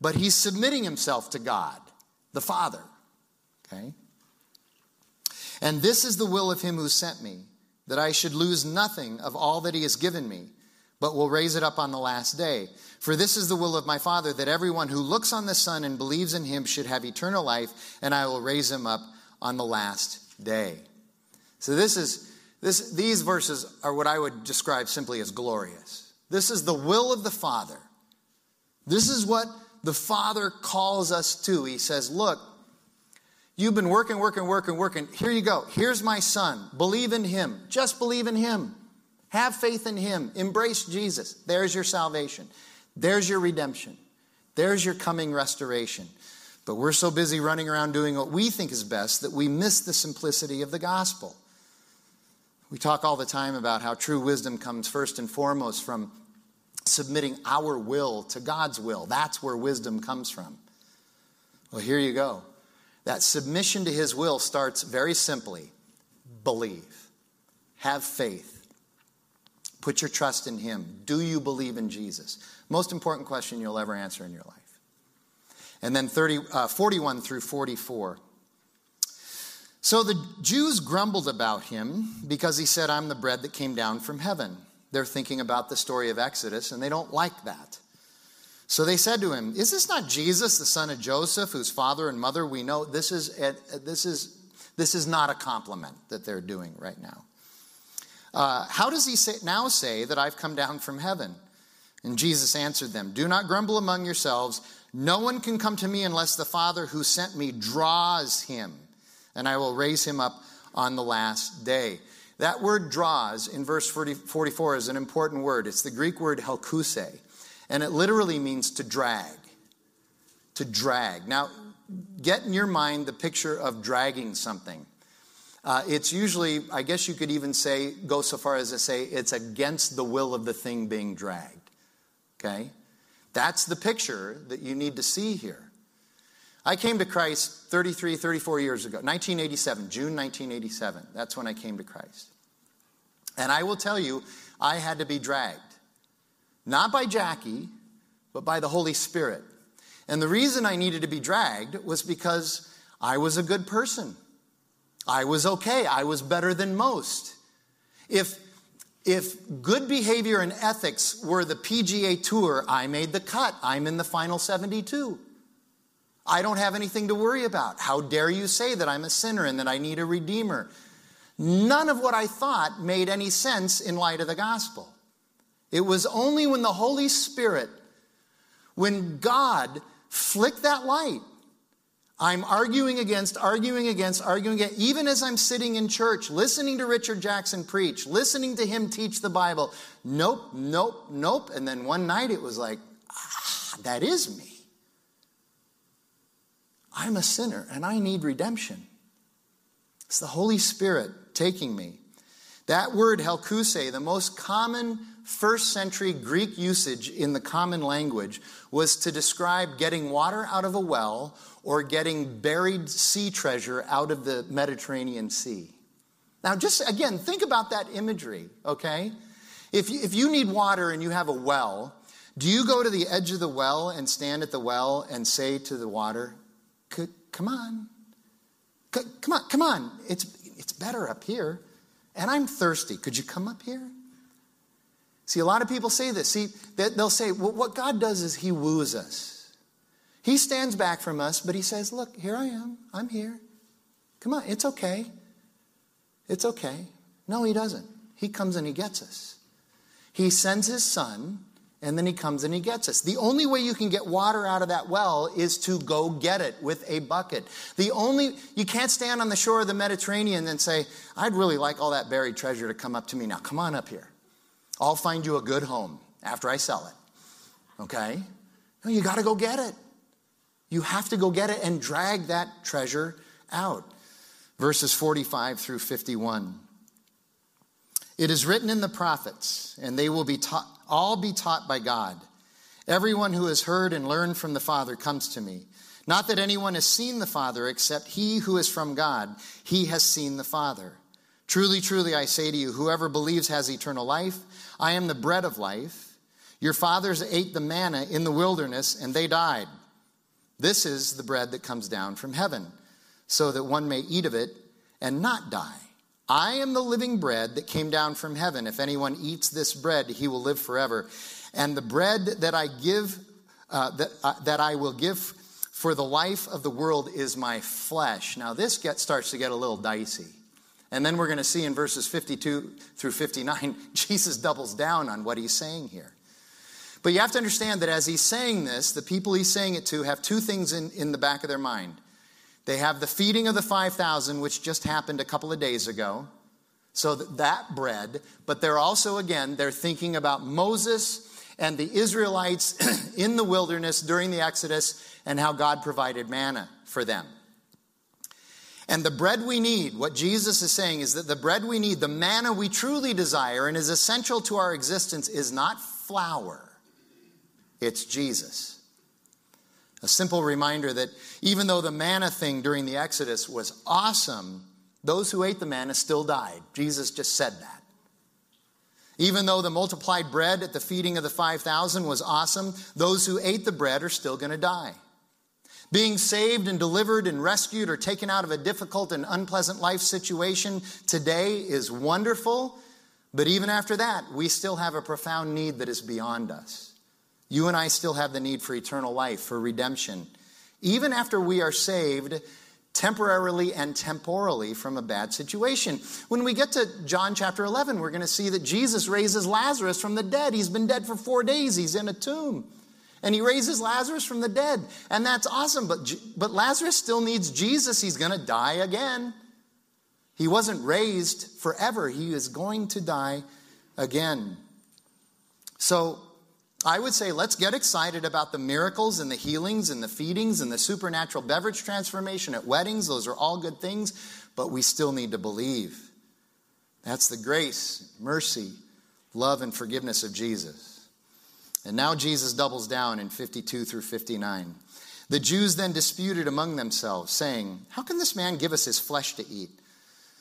but he's submitting himself to God, the Father. Okay? And this is the will of him who sent me, that I should lose nothing of all that he has given me, but will raise it up on the last day. For this is the will of my Father, that everyone who looks on the Son and believes in him should have eternal life, and I will raise him up on the last day. So this is this, these verses are what I would describe simply as glorious. This is the will of the Father. This is what the Father calls us to. He says, Look, you've been working, working, working, working. Here you go. Here's my son. Believe in him. Just believe in him. Have faith in him. Embrace Jesus. There's your salvation. There's your redemption. There's your coming restoration. But we're so busy running around doing what we think is best that we miss the simplicity of the gospel. We talk all the time about how true wisdom comes first and foremost from submitting our will to God's will. That's where wisdom comes from. Well, here you go. That submission to His will starts very simply believe, have faith, put your trust in Him. Do you believe in Jesus? Most important question you'll ever answer in your life. And then 30, uh, 41 through 44. So the Jews grumbled about him because he said, I'm the bread that came down from heaven. They're thinking about the story of Exodus and they don't like that. So they said to him, Is this not Jesus, the son of Joseph, whose father and mother we know? This is, this is, this is not a compliment that they're doing right now. Uh, how does he say, now say that I've come down from heaven? And Jesus answered them, Do not grumble among yourselves. No one can come to me unless the Father who sent me draws him, and I will raise him up on the last day. That word draws in verse 40, 44 is an important word. It's the Greek word helkuse, and it literally means to drag. To drag. Now, get in your mind the picture of dragging something. Uh, it's usually, I guess you could even say, go so far as to say, it's against the will of the thing being dragged. Okay? That's the picture that you need to see here. I came to Christ 33, 34 years ago, 1987, June 1987. That's when I came to Christ. And I will tell you, I had to be dragged. Not by Jackie, but by the Holy Spirit. And the reason I needed to be dragged was because I was a good person. I was okay. I was better than most. If, if good behavior and ethics were the PGA Tour, I made the cut. I'm in the final 72. I don't have anything to worry about. How dare you say that I'm a sinner and that I need a redeemer? None of what I thought made any sense in light of the gospel. It was only when the Holy Spirit, when God flicked that light, I'm arguing against, arguing against, arguing against, even as I'm sitting in church, listening to Richard Jackson preach, listening to him teach the Bible. Nope, nope, nope. And then one night it was like, ah, that is me. I'm a sinner and I need redemption. It's the Holy Spirit taking me. That word, helkuse, the most common first century Greek usage in the common language, was to describe getting water out of a well or getting buried sea treasure out of the Mediterranean Sea. Now, just again, think about that imagery, okay? If you, if you need water and you have a well, do you go to the edge of the well and stand at the well and say to the water, Come on, come on, come on, it's, it's better up here, and I'm thirsty. Could you come up here? See, a lot of people say this. See, they'll say, well, what God does is He woos us. He stands back from us, but He says, Look, here I am. I'm here. Come on, it's okay. It's okay. No, He doesn't. He comes and He gets us. He sends His Son, and then He comes and He gets us. The only way you can get water out of that well is to go get it with a bucket. The only, you can't stand on the shore of the Mediterranean and say, I'd really like all that buried treasure to come up to me. Now, come on up here. I'll find you a good home after I sell it. Okay? No, you got to go get it. You have to go get it and drag that treasure out. Verses 45 through 51. It is written in the prophets, and they will be taught, all be taught by God. Everyone who has heard and learned from the Father comes to me. Not that anyone has seen the Father except he who is from God. He has seen the Father. Truly, truly, I say to you, whoever believes has eternal life. I am the bread of life. Your fathers ate the manna in the wilderness, and they died. This is the bread that comes down from heaven, so that one may eat of it and not die. I am the living bread that came down from heaven. If anyone eats this bread, he will live forever. And the bread that I give, uh, that, uh, that I will give for the life of the world is my flesh. Now, this get, starts to get a little dicey. And then we're going to see in verses 52 through 59, Jesus doubles down on what he's saying here. But you have to understand that as he's saying this, the people he's saying it to have two things in, in the back of their mind. They have the feeding of the 5,000, which just happened a couple of days ago. So that, bread, but they're also, again, they're thinking about Moses and the Israelites in the wilderness during the Exodus and how God provided manna for them. And the bread we need, what Jesus is saying is that the bread we need, the manna we truly desire and is essential to our existence, is not flour, it's Jesus. A simple reminder that even though the manna thing during the Exodus was awesome, those who ate the manna still died. Jesus just said that. Even though the multiplied bread at the feeding of the 5,000 was awesome, those who ate the bread are still going to die. Being saved and delivered and rescued or taken out of a difficult and unpleasant life situation today is wonderful, but even after that, we still have a profound need that is beyond us. You and I still have the need for eternal life, for redemption. Even after we are saved temporarily and temporally from a bad situation. When we get to John chapter 11, we're going to see that Jesus raises Lazarus from the dead. He's been dead for four days, he's in a tomb. And he raises Lazarus from the dead. And that's awesome. But, but Lazarus still needs Jesus. He's going to die again. He wasn't raised forever, he is going to die again. So I would say let's get excited about the miracles and the healings and the feedings and the supernatural beverage transformation at weddings. Those are all good things, but we still need to believe. That's the grace, mercy, love, and forgiveness of Jesus. And now Jesus doubles down in 52 through 59. The Jews then disputed among themselves, saying, How can this man give us his flesh to eat?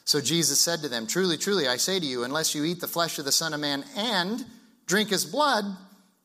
So Jesus said to them, Truly, truly, I say to you, unless you eat the flesh of the Son of Man and drink his blood,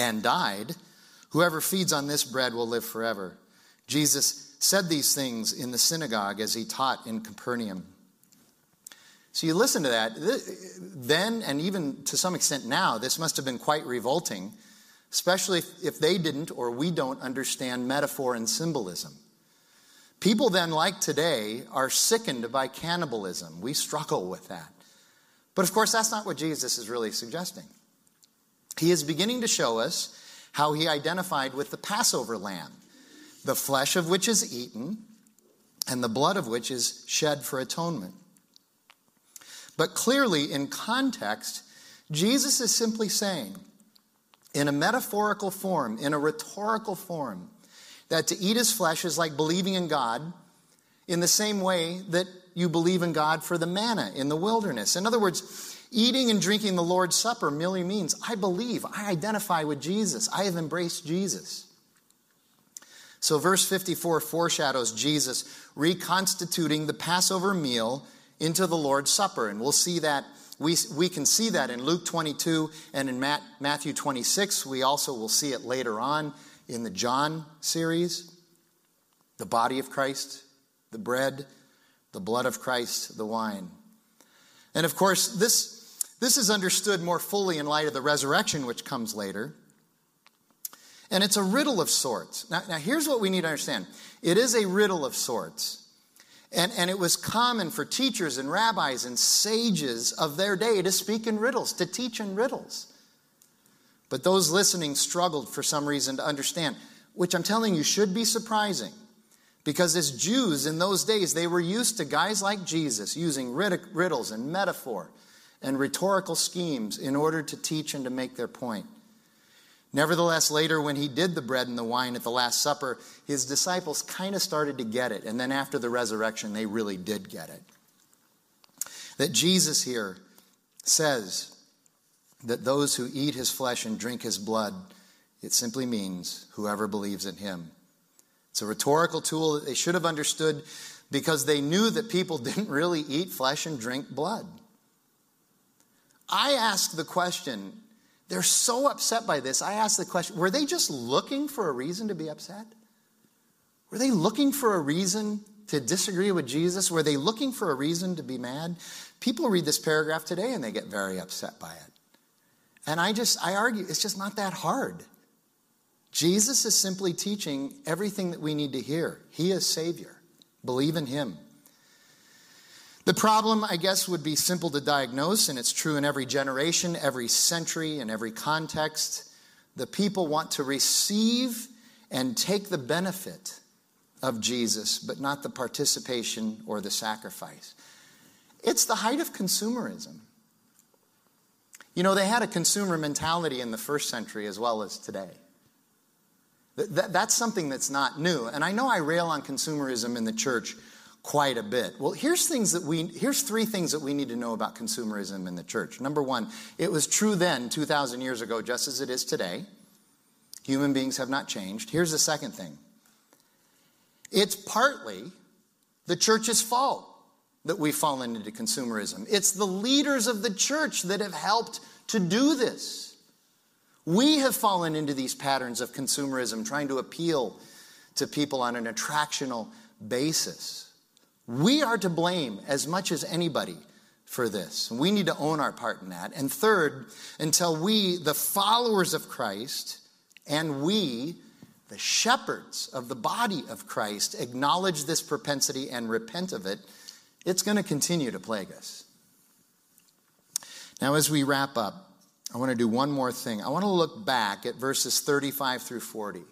and died. Whoever feeds on this bread will live forever. Jesus said these things in the synagogue as he taught in Capernaum. So you listen to that. Then, and even to some extent now, this must have been quite revolting especially if they didn't or we don't understand metaphor and symbolism. People then, like today, are sickened by cannibalism. We struggle with that. But of course, that's not what Jesus is really suggesting. He is beginning to show us how he identified with the Passover lamb, the flesh of which is eaten and the blood of which is shed for atonement. But clearly, in context, Jesus is simply saying, in a metaphorical form, in a rhetorical form, that to eat his flesh is like believing in God in the same way that you believe in God for the manna in the wilderness. In other words, eating and drinking the Lord's Supper merely means I believe, I identify with Jesus, I have embraced Jesus. So, verse 54 foreshadows Jesus reconstituting the Passover meal into the Lord's Supper. And we'll see that, we, we can see that in Luke 22 and in Matt, Matthew 26. We also will see it later on in the John series. The body of Christ, the bread, the blood of Christ, the wine. And of course, this, this is understood more fully in light of the resurrection, which comes later. And it's a riddle of sorts. Now, now here's what we need to understand it is a riddle of sorts. And, and it was common for teachers and rabbis and sages of their day to speak in riddles, to teach in riddles. But those listening struggled for some reason to understand, which I'm telling you should be surprising. Because as Jews in those days, they were used to guys like Jesus using riddles and metaphor and rhetorical schemes in order to teach and to make their point. Nevertheless, later when he did the bread and the wine at the Last Supper, his disciples kind of started to get it. And then after the resurrection, they really did get it. That Jesus here says that those who eat his flesh and drink his blood, it simply means whoever believes in him. It's a rhetorical tool that they should have understood because they knew that people didn't really eat flesh and drink blood. I ask the question they're so upset by this. I ask the question were they just looking for a reason to be upset? Were they looking for a reason to disagree with Jesus? Were they looking for a reason to be mad? People read this paragraph today and they get very upset by it. And I just, I argue, it's just not that hard. Jesus is simply teaching everything that we need to hear. He is Savior. Believe in Him. The problem, I guess, would be simple to diagnose, and it's true in every generation, every century, and every context. The people want to receive and take the benefit of Jesus, but not the participation or the sacrifice. It's the height of consumerism. You know, they had a consumer mentality in the first century as well as today. That's something that's not new. And I know I rail on consumerism in the church quite a bit. Well, here's things that we here's three things that we need to know about consumerism in the church. Number 1, it was true then 2000 years ago just as it is today. Human beings have not changed. Here's the second thing. It's partly the church's fault that we've fallen into consumerism. It's the leaders of the church that have helped to do this. We have fallen into these patterns of consumerism, trying to appeal to people on an attractional basis. We are to blame as much as anybody for this. We need to own our part in that. And third, until we, the followers of Christ, and we, the shepherds of the body of Christ, acknowledge this propensity and repent of it, it's going to continue to plague us. Now, as we wrap up, I want to do one more thing. I want to look back at verses 35 through 40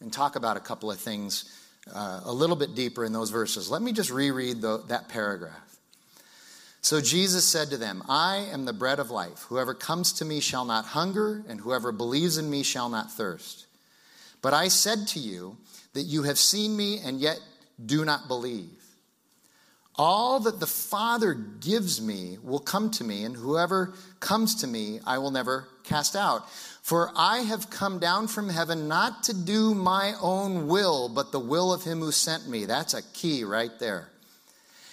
and talk about a couple of things uh, a little bit deeper in those verses. Let me just reread the, that paragraph. So Jesus said to them, I am the bread of life. Whoever comes to me shall not hunger, and whoever believes in me shall not thirst. But I said to you that you have seen me and yet do not believe. All that the Father gives me will come to me, and whoever comes to me I will never cast out. For I have come down from heaven not to do my own will, but the will of him who sent me. That's a key right there.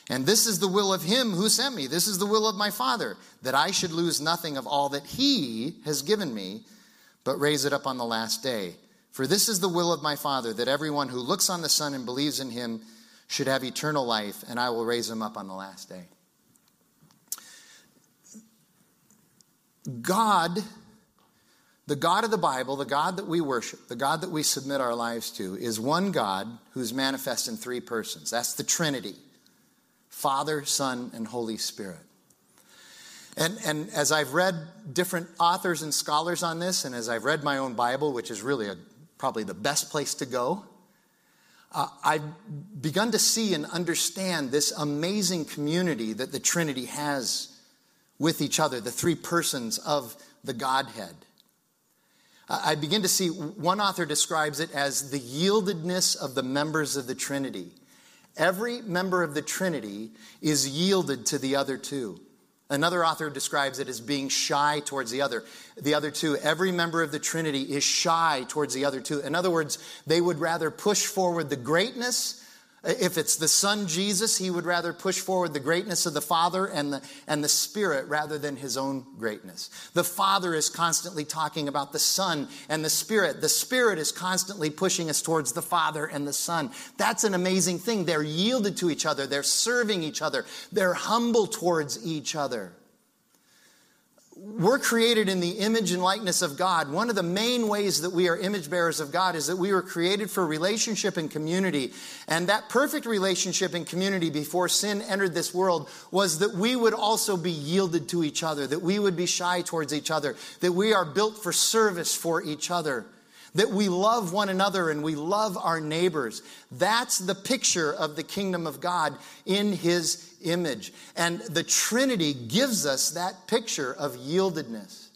And this is the will of him who sent me. This is the will of my Father, that I should lose nothing of all that he has given me, but raise it up on the last day. For this is the will of my Father, that everyone who looks on the Son and believes in him should have eternal life, and I will raise him up on the last day. God The God of the Bible, the God that we worship, the God that we submit our lives to, is one God who's manifest in three persons. That's the Trinity Father, Son, and Holy Spirit. And, and as I've read different authors and scholars on this, and as I've read my own Bible, which is really a, probably the best place to go, uh, I've begun to see and understand this amazing community that the Trinity has with each other, the three persons of the Godhead. I begin to see, one author describes it as the yieldedness of the members of the Trinity. Every member of the Trinity is yielded to the other two. Another author describes it as being shy towards the other. The other two, every member of the Trinity is shy towards the other two. In other words, they would rather push forward the greatness if it's the Son Jesus, he would rather push forward the greatness of the Father and the, and the Spirit rather than his own greatness. The Father is constantly talking about the Son and the Spirit. The Spirit is constantly pushing us towards the Father and the Son. That's an amazing thing. They're yielded to each other, they're serving each other, they're humble towards each other we're created in the image and likeness of God. One of the main ways that we are image bearers of God is that we were created for relationship and community. And that perfect relationship and community before sin entered this world was that we would also be yielded to each other, that we would be shy towards each other, that we are built for service for each other that we love one another and we love our neighbors. That's the picture of the kingdom of God in his image. And the Trinity gives us that picture of yieldedness.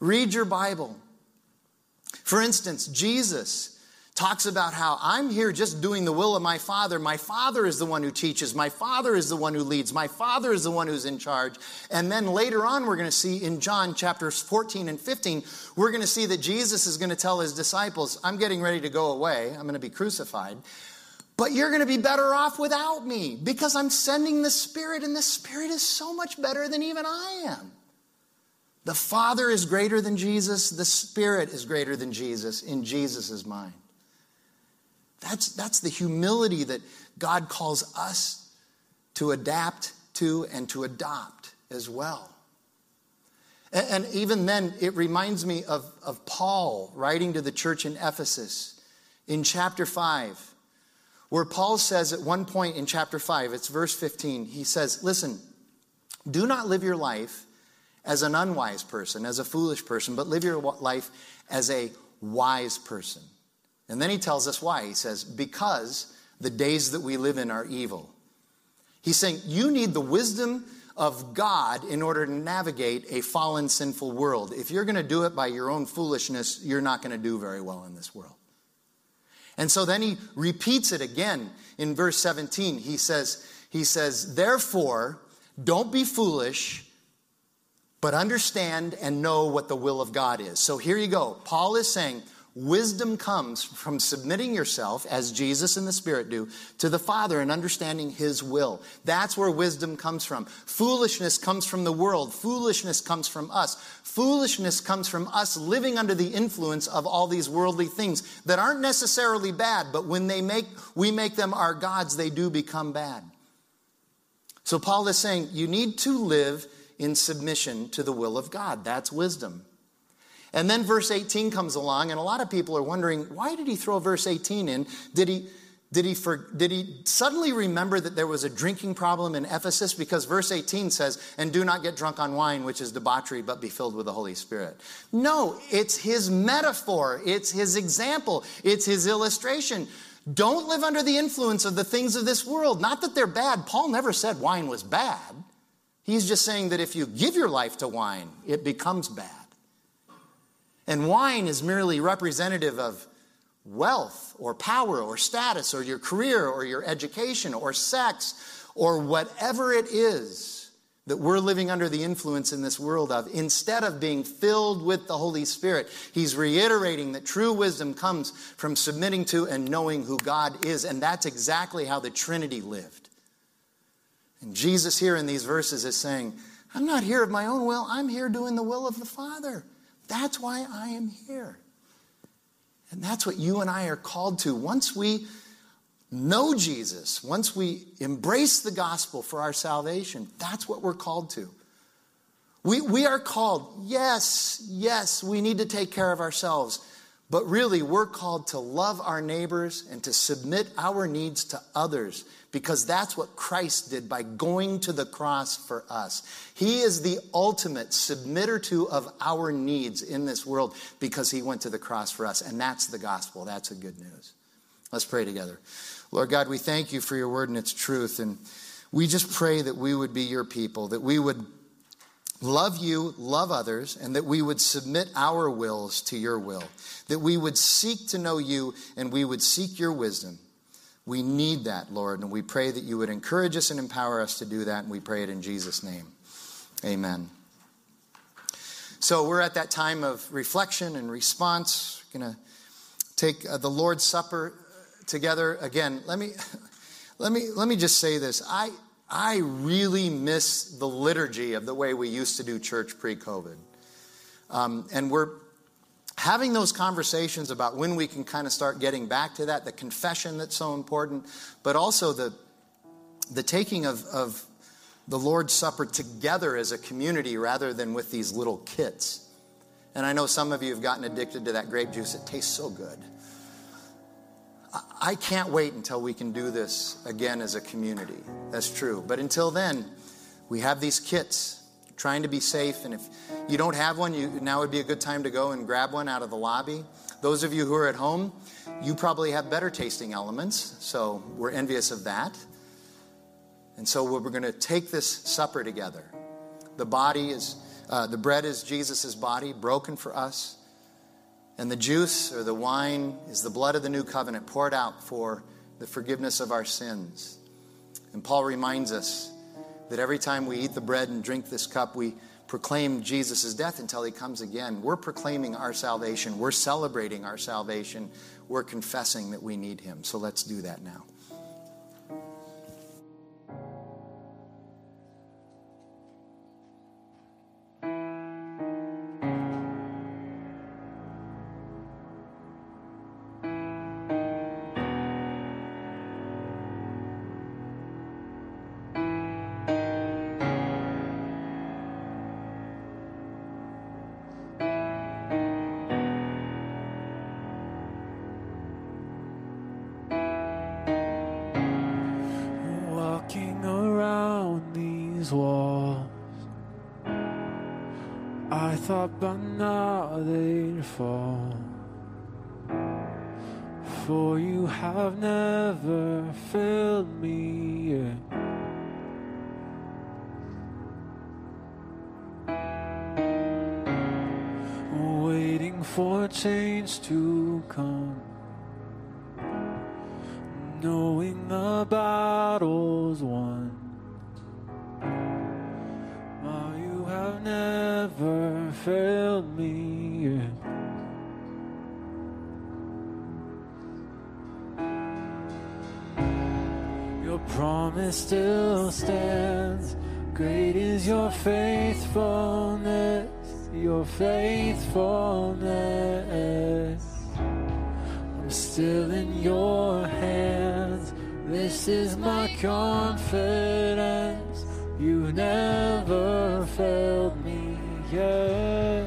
Read your Bible. For instance, Jesus talks about how I'm here just doing the will of my Father. My Father is the one who teaches. My Father is the one who leads. My Father is the one who's in charge. And then later on, we're going to see in John chapters 14 and 15, we're going to see that Jesus is going to tell his disciples, I'm getting ready to go away. I'm going to be crucified. But you're going to be better off without me because I'm sending the Spirit, and the Spirit is so much better than even I am. The Father is greater than Jesus, the Spirit is greater than Jesus in Jesus' mind. That's, that's the humility that God calls us to adapt to and to adopt as well. And, and even then, it reminds me of, of Paul writing to the church in Ephesus in chapter 5, where Paul says at one point in chapter 5, it's verse 15, he says, Listen, do not live your life as an unwise person, as a foolish person, but live your life as a wise person. And then he tells us why. He says, Because the days that we live in are evil. He's saying, You need the wisdom of God in order to navigate a fallen, sinful world. If you're going to do it by your own foolishness, you're not going to do very well in this world. And so then he repeats it again in verse 17. He says, he says, Therefore, don't be foolish, but understand and know what the will of God is. So here you go. Paul is saying, Wisdom comes from submitting yourself, as Jesus and the Spirit do, to the Father and understanding His will. That's where wisdom comes from. Foolishness comes from the world. Foolishness comes from us. Foolishness comes from us living under the influence of all these worldly things that aren't necessarily bad, but when they make, we make them our gods, they do become bad. So Paul is saying you need to live in submission to the will of God. That's wisdom. And then verse 18 comes along, and a lot of people are wondering why did he throw verse 18 in? Did he, did he, for, did he suddenly remember that there was a drinking problem in Ephesus? Because verse 18 says, And do not get drunk on wine, which is debauchery, but be filled with the Holy Spirit. No, it's his metaphor, it's his example, it's his illustration. Don't live under the influence of the things of this world. Not that they're bad. Paul never said wine was bad. He's just saying that if you give your life to wine, it becomes bad. And wine is merely representative of wealth or power or status or your career or your education or sex or whatever it is that we're living under the influence in this world of. Instead of being filled with the Holy Spirit, he's reiterating that true wisdom comes from submitting to and knowing who God is. And that's exactly how the Trinity lived. And Jesus here in these verses is saying, I'm not here of my own will, I'm here doing the will of the Father. That's why I am here. And that's what you and I are called to. Once we know Jesus, once we embrace the gospel for our salvation, that's what we're called to. We, we are called, yes, yes, we need to take care of ourselves. But really, we're called to love our neighbors and to submit our needs to others because that's what Christ did by going to the cross for us. He is the ultimate submitter to of our needs in this world because he went to the cross for us. And that's the gospel. That's the good news. Let's pray together. Lord God, we thank you for your word and its truth. And we just pray that we would be your people, that we would love you, love others, and that we would submit our wills to your will, that we would seek to know you and we would seek your wisdom. We need that, Lord, and we pray that you would encourage us and empower us to do that, and we pray it in Jesus' name. Amen. So we're at that time of reflection and response. We're going to take uh, the Lord's Supper together again. Let me let me let me just say this. I I really miss the liturgy of the way we used to do church pre COVID. Um, and we're having those conversations about when we can kind of start getting back to that, the confession that's so important, but also the, the taking of, of the Lord's Supper together as a community rather than with these little kits. And I know some of you have gotten addicted to that grape juice, it tastes so good. I can't wait until we can do this again as a community. That's true. But until then, we have these kits trying to be safe. And if you don't have one, you, now would be a good time to go and grab one out of the lobby. Those of you who are at home, you probably have better tasting elements. So we're envious of that. And so we're going to take this supper together. The body is, uh, the bread is Jesus' body broken for us. And the juice or the wine is the blood of the new covenant poured out for the forgiveness of our sins. And Paul reminds us that every time we eat the bread and drink this cup, we proclaim Jesus' death until he comes again. We're proclaiming our salvation. We're celebrating our salvation. We're confessing that we need him. So let's do that now. By still stands. Great is your faithfulness, your faithfulness. I'm still in your hands. This is my confidence. You never failed me yet.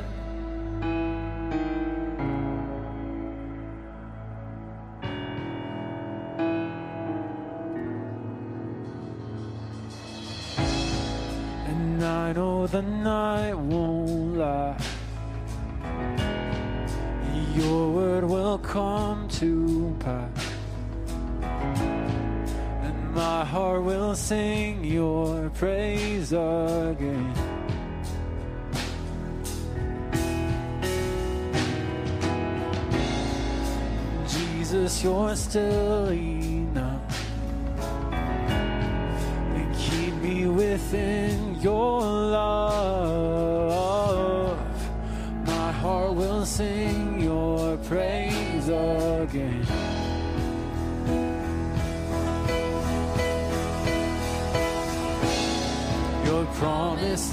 I the night won't last. Your word will come to pass and my heart will sing your praise again. Jesus, you're still enough and keep me within your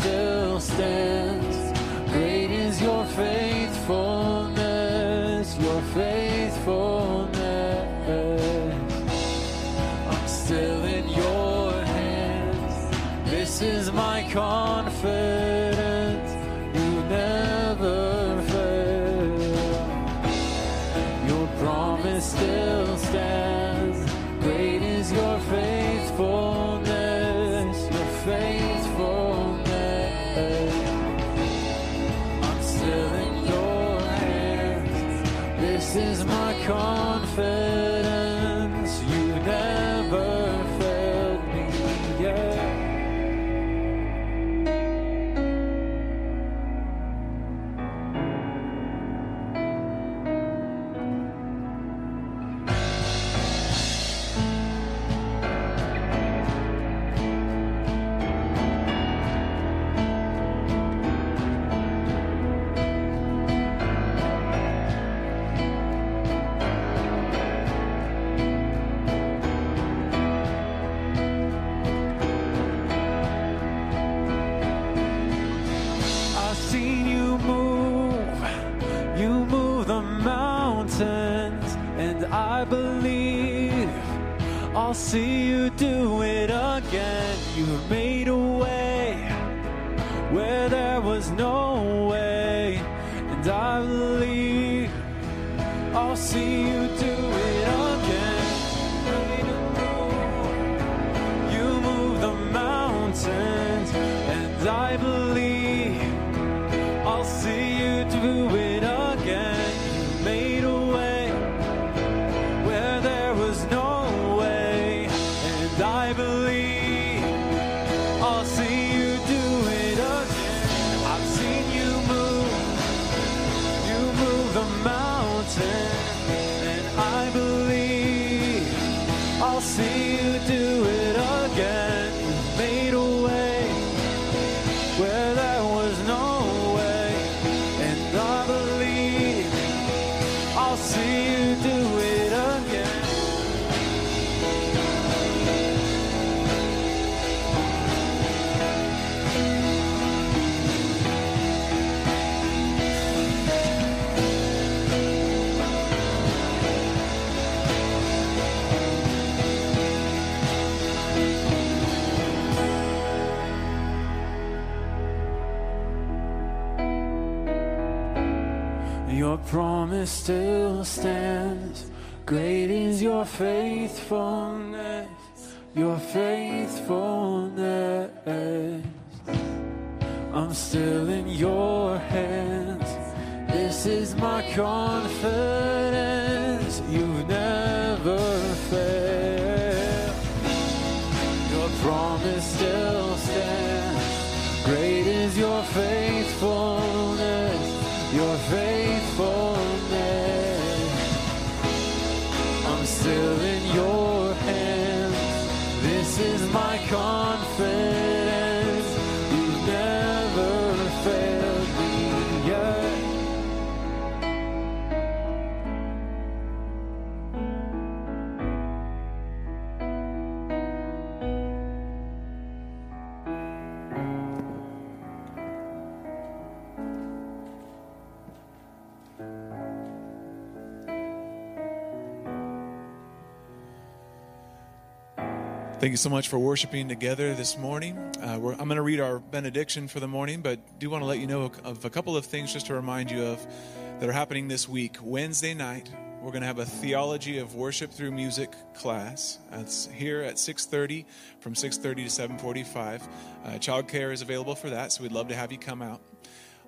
still stands. Great is your faithfulness, your faithfulness. I'm still in your hands. This is my confidence. Faithfulness, is Thank you so much for worshiping together this morning. Uh, I'm going to read our benediction for the morning, but do want to let you know of a couple of things just to remind you of that are happening this week. Wednesday night, we're going to have a theology of worship through music class. That's here at 6:30 from 6:30 to 7:45. Uh, childcare is available for that, so we'd love to have you come out.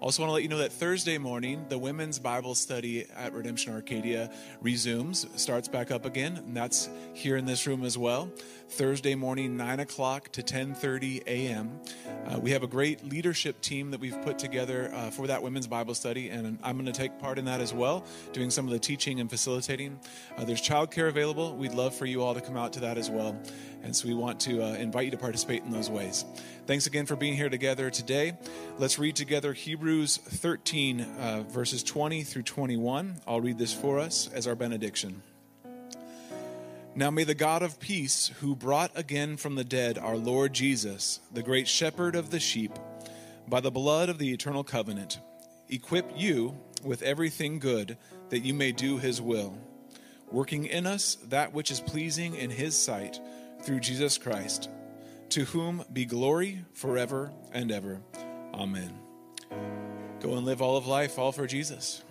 Also, want to let you know that Thursday morning, the women's Bible study at Redemption Arcadia resumes, starts back up again, and that's here in this room as well. Thursday morning, 9 o'clock to 10:30 a.m. Uh, we have a great leadership team that we've put together uh, for that women's Bible study, and I'm going to take part in that as well, doing some of the teaching and facilitating. Uh, there's childcare available. We'd love for you all to come out to that as well, and so we want to uh, invite you to participate in those ways. Thanks again for being here together today. Let's read together Hebrews 13, uh, verses 20 through 21. I'll read this for us as our benediction. Now may the God of peace, who brought again from the dead our Lord Jesus, the great shepherd of the sheep, by the blood of the eternal covenant, equip you with everything good that you may do his will, working in us that which is pleasing in his sight through Jesus Christ, to whom be glory forever and ever. Amen. Go and live all of life, all for Jesus.